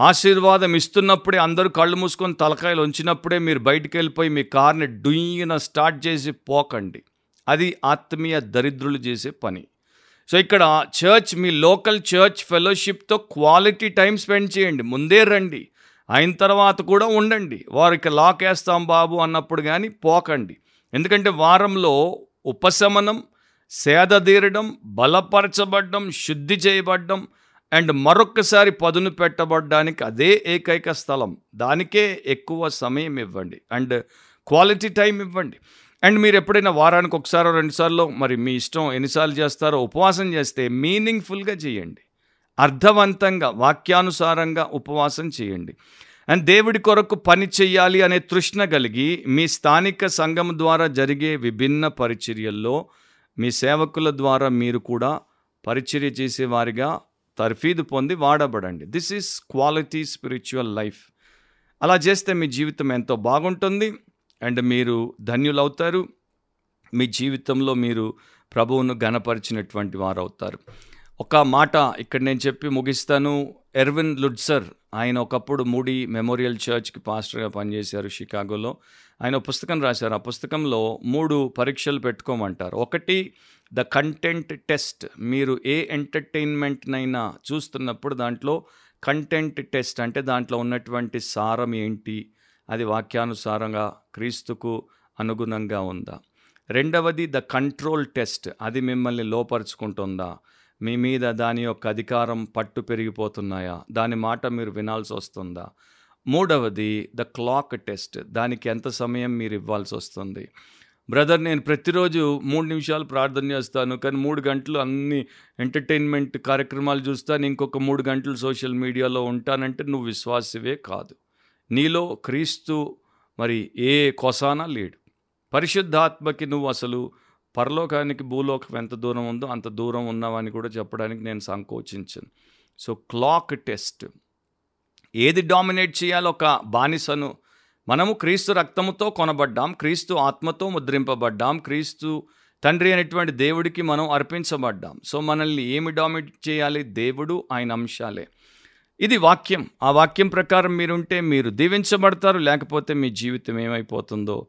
ఆశీర్వాదం ఇస్తున్నప్పుడే అందరూ కళ్ళు మూసుకొని తలకాయలు ఉంచినప్పుడే మీరు బయటికి వెళ్ళిపోయి మీ కార్ని డుయ్యన స్టార్ట్ చేసి పోకండి. అది ఆత్మీయ దరిద్రులు చేసే పని. సో ఇక్కడ చర్చ్ మీ లోకల్ చర్చ్ ఫెలోషిప్తో క్వాలిటీ టైం స్పెండ్ చేయండి. ముందే రండి. అయిన తర్వాత కూడా ఉండండి. వారికి లాకేస్తాం బాబు అన్నప్పుడు కానీ పోకండి. ఎందుకంటే వారంలో ఉపశమనం సేదదీరడం బలపరచబడ్డం శుద్ధి చేయబడ్డం అండ్ మరొక్కసారి పదును పెట్టబడ్డానికి అదే ఏకైక స్థలం. దానికే ఎక్కువ సమయం ఇవ్వండి. అండ్ క్వాలిటీ టైం ఇవ్వండి. అండ్ మీరు ఎప్పుడైనా వారానికి ఒకసారో రెండుసార్లు మరి మీ ఇష్టం ఎన్నిసార్లు చేస్తారో ఉపవాసం చేస్తే మీనింగ్ఫుల్గా చేయండి. అర్థవంతంగా వాక్యానుసారంగా ఉపవాసం చేయండి. అండ్ దేవుడి కొరకు పని చెయ్యాలి అనే తృష్ణ కలిగి మీ స్థానిక సంఘం ద్వారా జరిగే విభిన్న పరిచర్యల్లో మీ సేవకుల ద్వారా మీరు కూడా పరిచర్య చేసేవారిగా తర్ఫీదు పొంది వాడబడండి. This is quality spiritual life అలా చేస్తే మీ జీవితం ఎంతో బాగుంటుంది. అండ్ మీరు ధన్యులవుతారు. మీ జీవితంలో మీరు ప్రభువును గణపరిచినటువంటి వారు అవుతారు ఒక మాట ఇక్కడ నేను చెప్పి ముగిస్తాను. ఎర్విన్ లుడ్సర్ ఆయన ఒకప్పుడు మూడీ మెమోరియల్ చర్చ్కి పాస్టర్గా పనిచేశారు షికాగోలో. ఆయన పుస్తకం రాశారు. ఆ పుస్తకంలో మూడు పరీక్షలు పెట్టుకోమంటారు. ఒకటి ద కంటెంట్ టెస్ట్. మీరు ఏ ఎంటర్టైన్మెంట్నైనా చూస్తున్నప్పుడు దాంట్లో కంటెంట్ టెస్ట్ అంటే దాంట్లో ఉన్నటువంటి సారం ఏంటి? అది వాక్యానుసారంగా క్రీస్తుకు అనుగుణంగా ఉందా? రెండవది ద కంట్రోల్ టెస్ట్. అది మిమ్మల్ని లోపరుచుకుంటుందా? మీ మీద దాని యొక్క అధికారం పట్టు పెరిగిపోతున్నాయా? దాని మాట మీరు వినాల్సి వస్తుందా? మూడవది ద క్లాక్ టెస్ట్ దానికి ఎంత సమయం మీరు ఇవ్వాల్సి వస్తుంది? బ్రదర్ నేను ప్రతిరోజు మూడు నిమిషాలు ప్రార్థన చేస్తాను కానీ మూడు గంటలు అన్ని ఎంటర్టైన్మెంట్ కార్యక్రమాలు చూస్తాను ఇంకొక మూడు గంటలు సోషల్ మీడియాలో ఉంటానంటే నువ్వు విశ్వాసవే కాదు. నీలో క్రీస్తు మరి ఏ కొసానా లేడు. పరిశుద్ధాత్మకి నువ్వు అసలు పరలోకానికి భూలోకం ఎంత దూరం ఉందో అంత దూరం ఉన్నావని కూడా చెప్పడానికి నేను సంకోచించాను. So clock test. ఏది డామినేట్ చేయాలో ఒక బానిసను మనము క్రీస్తు రక్తముతో కొనబడ్డాం క్రీస్తు ఆత్మతో ముద్రింపబడ్డాం క్రీస్తు తండ్రి అనేటువంటి దేవుడికి మనం అర్పించబడ్డాం. సో మనల్ని ఏమి డామినేట్ చేయాలి? దేవుడు ఆయన అంశాలే. ఇది వాక్యం. ఆ వాక్యం ప్రకారం మీరుంటే మీరు దీవించబడతారు లేకపోతే మీ జీవితం ఏమైపోతుందో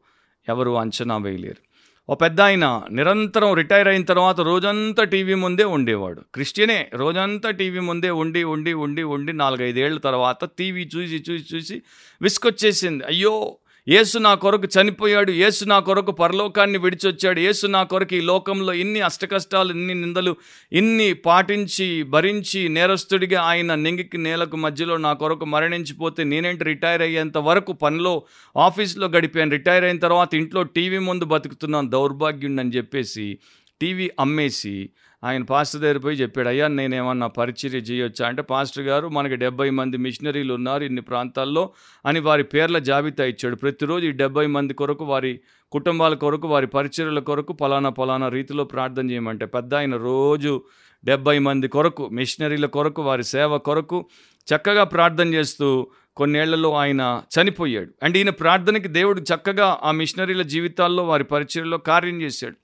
ఎవరు అంచనా వేయలేరు. ఓ పెద్ద ఆయన నిరంతరం రిటైర్ అయిన తర్వాత రోజంతా టీవీ ముందే ఉండేవాడు. క్రిస్టియనే రోజంతా టీవీ ముందే ఉండి ఉండి ఉండి ఉండి నాలుగైదేళ్ళ తర్వాత టీవీ చూసి చూసి చూసి విసుకొచ్చేసింది అయ్యో! యేసు నా కొరకు చనిపోయాడు యేసు నా కొరకు పరలోకాన్ని విడిచొచ్చాడు యేసు నా కొరకు ఈ లోకంలో ఇన్ని అష్టకష్టాలు ఇన్ని నిందలు ఇన్ని పాటించి భరించి నేరస్తుడిగా ఆయన నింగికి నేలకు మధ్యలో నా కొరకు మరణించిపోతే నేనేంటి రిటైర్ అయ్యేంత వరకు పనిలో ఆఫీస్లో గడిపాను రిటైర్ అయిన తర్వాత ఇంట్లో టీవీ ముందు బతుకుతున్నాను దౌర్భాగ్యుండని అని చెప్పేసి టీవీ అమ్మేసి ఆయన పాస్టర్ దగ్గర పోయి చెప్పాడు అయ్యా నేనేమన్నా పరిచర్య చేయొచ్చా? అంటే పాస్టర్ గారు మనకి డెబ్బై మంది మిషనరీలు ఉన్నారు ఇన్ని ప్రాంతాల్లో అని వారి పేర్ల జాబితా ఇచ్చాడు. ప్రతిరోజు ఈ డెబ్బై మంది కొరకు వారి కుటుంబాల కొరకు వారి పరిచర్యల కొరకు పలానా పలానా రీతిలో ప్రార్థన చేయమంటే పెద్ద ఆయన రోజు డెబ్బై మంది కొరకు మిషనరీల కొరకు వారి సేవ కొరకు చక్కగా ప్రార్థన చేస్తూ కొన్నేళ్ళలో ఆయన చనిపోయాడు. అండ్ ఈయన ప్రార్థనకి దేవుడు చక్కగా ఆ మిషనరీల జీవితాల్లో వారి పరిచయంలో కార్యం చేశాడు.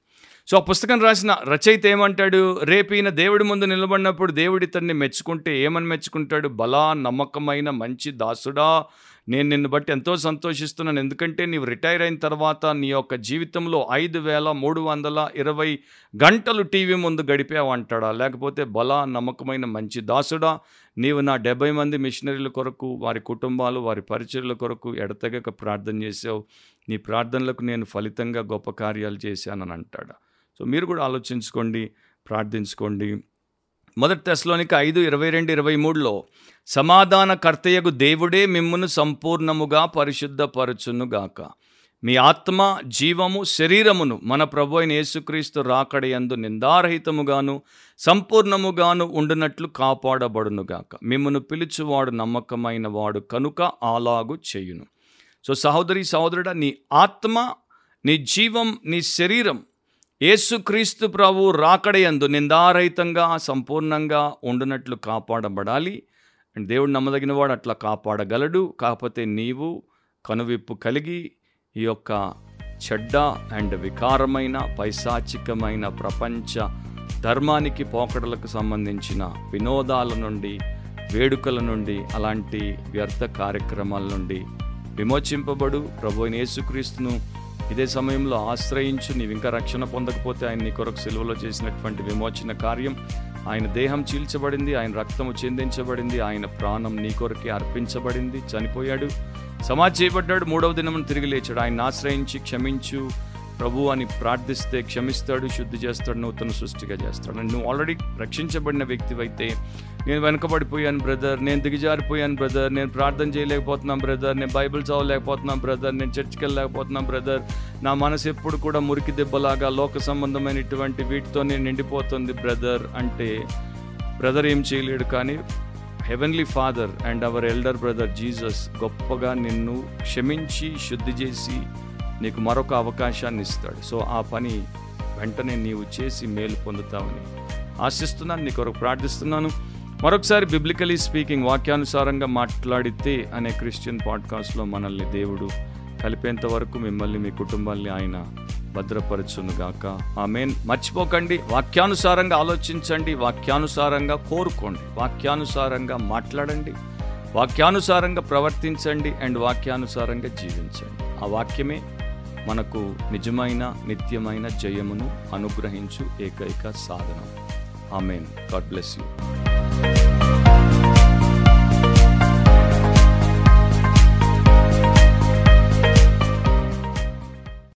సో ఆ పుస్తకం రాసిన రచయిత ఏమంటాడు? రేపు ఈయన దేవుడి ముందు నిలబడినప్పుడు దేవుడి ఇతన్ని మెచ్చుకుంటే ఏమని మెచ్చుకుంటాడు? బలా నమ్మకమైన మంచి దాసుడా. నేను నిన్ను బట్టి ఎంతో సంతోషిస్తున్నాను. ఎందుకంటే నీవు రిటైర్ అయిన తర్వాత నీ యొక్క జీవితంలో ఐదు వేల మూడు వందల ఇరవై గంటలు టీవీ ముందు గడిపావు అంటాడా? లేకపోతే బలా నమ్మకమైన మంచి దాసుడా. నీవు నా డెబ్బై మంది మిషనరీల కొరకు వారి కుటుంబాలు వారి పరిచయల కొరకు ఎడతెగక ప్రార్థన చేసావు నీ ప్రార్థనలకు నేను ఫలితంగా గొప్ప కార్యాలు చేశానని అంటాడా? సో మీరు కూడా ఆలోచించుకోండి ప్రార్థించుకోండి. మొదటి దశలోనికి ఐదు ఇరవై రెండు ఇరవై మూడులో సమాధానకర్తయగు దేవుడే మిమ్మును సంపూర్ణముగా పరిశుద్ధపరచునుగాక మీ ఆత్మ జీవము శరీరమును మన ప్రభు అయిన యేసుక్రీస్తు రాకడయందు నిందారహితముగాను సంపూర్ణముగాను ఉండునట్లు కాపాడబడునుగాక మిమ్మను పిలుచువాడు నమ్మకమైన వాడు కనుక అలాగు చేయును. సో సహోదరి సహోదరుడ నీ ఆత్మ నీ జీవం నీ శరీరం యేసుక్రీస్తు ప్రభు రాకడయందు నిందారహితంగా సంపూర్ణంగా ఉండునట్లు కాపాడబడాలి. అండ్ దేవుడు నమ్మదగినవాడు అట్లా కాపాడగలడు. కాకపోతే నీవు కనువిప్పు కలిగి ఈ యొక్క చెడ్డ అండ్ వికారమైన పైశాచికమైన ప్రపంచ ధర్మానికి పోకడలకు సంబంధించిన వినోదాల నుండి వేడుకల నుండి అలాంటి వ్యర్థ కార్యక్రమాల నుండి విమోచింపబడు. ప్రభు యేసుక్రీస్తును ఇదే సమయంలో ఆశ్రయించు నీవు ఇంకా రక్షణ పొందకపోతే ఆయన నీ కొరకు సిలువలో చేసినటువంటి విమోచన కార్యం. ఆయన దేహం చీల్చబడింది ఆయన రక్తము చెందించబడింది ఆయన ప్రాణం నీ కొరకే అర్పించబడింది చనిపోయాడు. సమాధి చేయబడ్డాడు మూడవ దినమును తిరిగి లేచాడు. ఆయన ఆశ్రయించి క్షమించు ప్రభు అని ప్రార్థిస్తే క్షమిస్తాడు శుద్ధి చేస్తాడు నూతన సృష్టిగా చేస్తాడు. అండ్ నువ్వు ఆల్రెడీ రక్షించబడిన వ్యక్తివైతే నేను వెనకబడిపోయాను బ్రదర్ నేను దిగజారిపోయాను బ్రదర్ నేను ప్రార్థన చేయలేకపోతున్నాను బ్రదర్ నేను బైబిల్ చదవలేకపోతున్నాను బ్రదర్ నేను చర్చికి వెళ్ళలేకపోతున్నాను బ్రదర్ నా మనసు ఎప్పుడు కూడా మురికి దెబ్బలాగా లోక సంబంధమైనటువంటి వీటితోనే నిండిపోతుంది బ్రదర్ అంటే బ్రదర్ ఏం చేయలేడు. కానీ heavenly father and our elder brother Jesus గొప్పగా నిన్ను క్షమించి శుద్ధి చేసి నీకు మరొక అవకాశాన్ని ఇస్తాడు. సో ఆ పని వెంటనే నీవు చేసి మేలు పొందుతావని ఆశిస్తున్నాను నీ కొరకు ప్రార్థిస్తున్నాను. మరొకసారి బిబ్లికలీ స్పీకింగ్ వాక్యానుసారంగా మాట్లాడితే అనే క్రిస్టియన్ పాడ్కాస్ట్లో మనల్ని దేవుడు కలిపేంత వరకు మిమ్మల్ని మీ కుటుంబాన్ని ఆయన భద్రపరచునుగాక. ఆమెన్. మర్చిపోకండి. వాక్యానుసారంగా ఆలోచించండి. వాక్యానుసారంగా కోరుకోండి. వాక్యానుసారంగా మాట్లాడండి. వాక్యానుసారంగా ప్రవర్తించండి. అండ్ వాక్యానుసారంగా జీవించండి. ఆ వాక్యమే మనకు నిజమైన నిత్యమైన జయమును అనుగ్రహించు ఏకైక సాధనం. ఆమెన్. God bless you.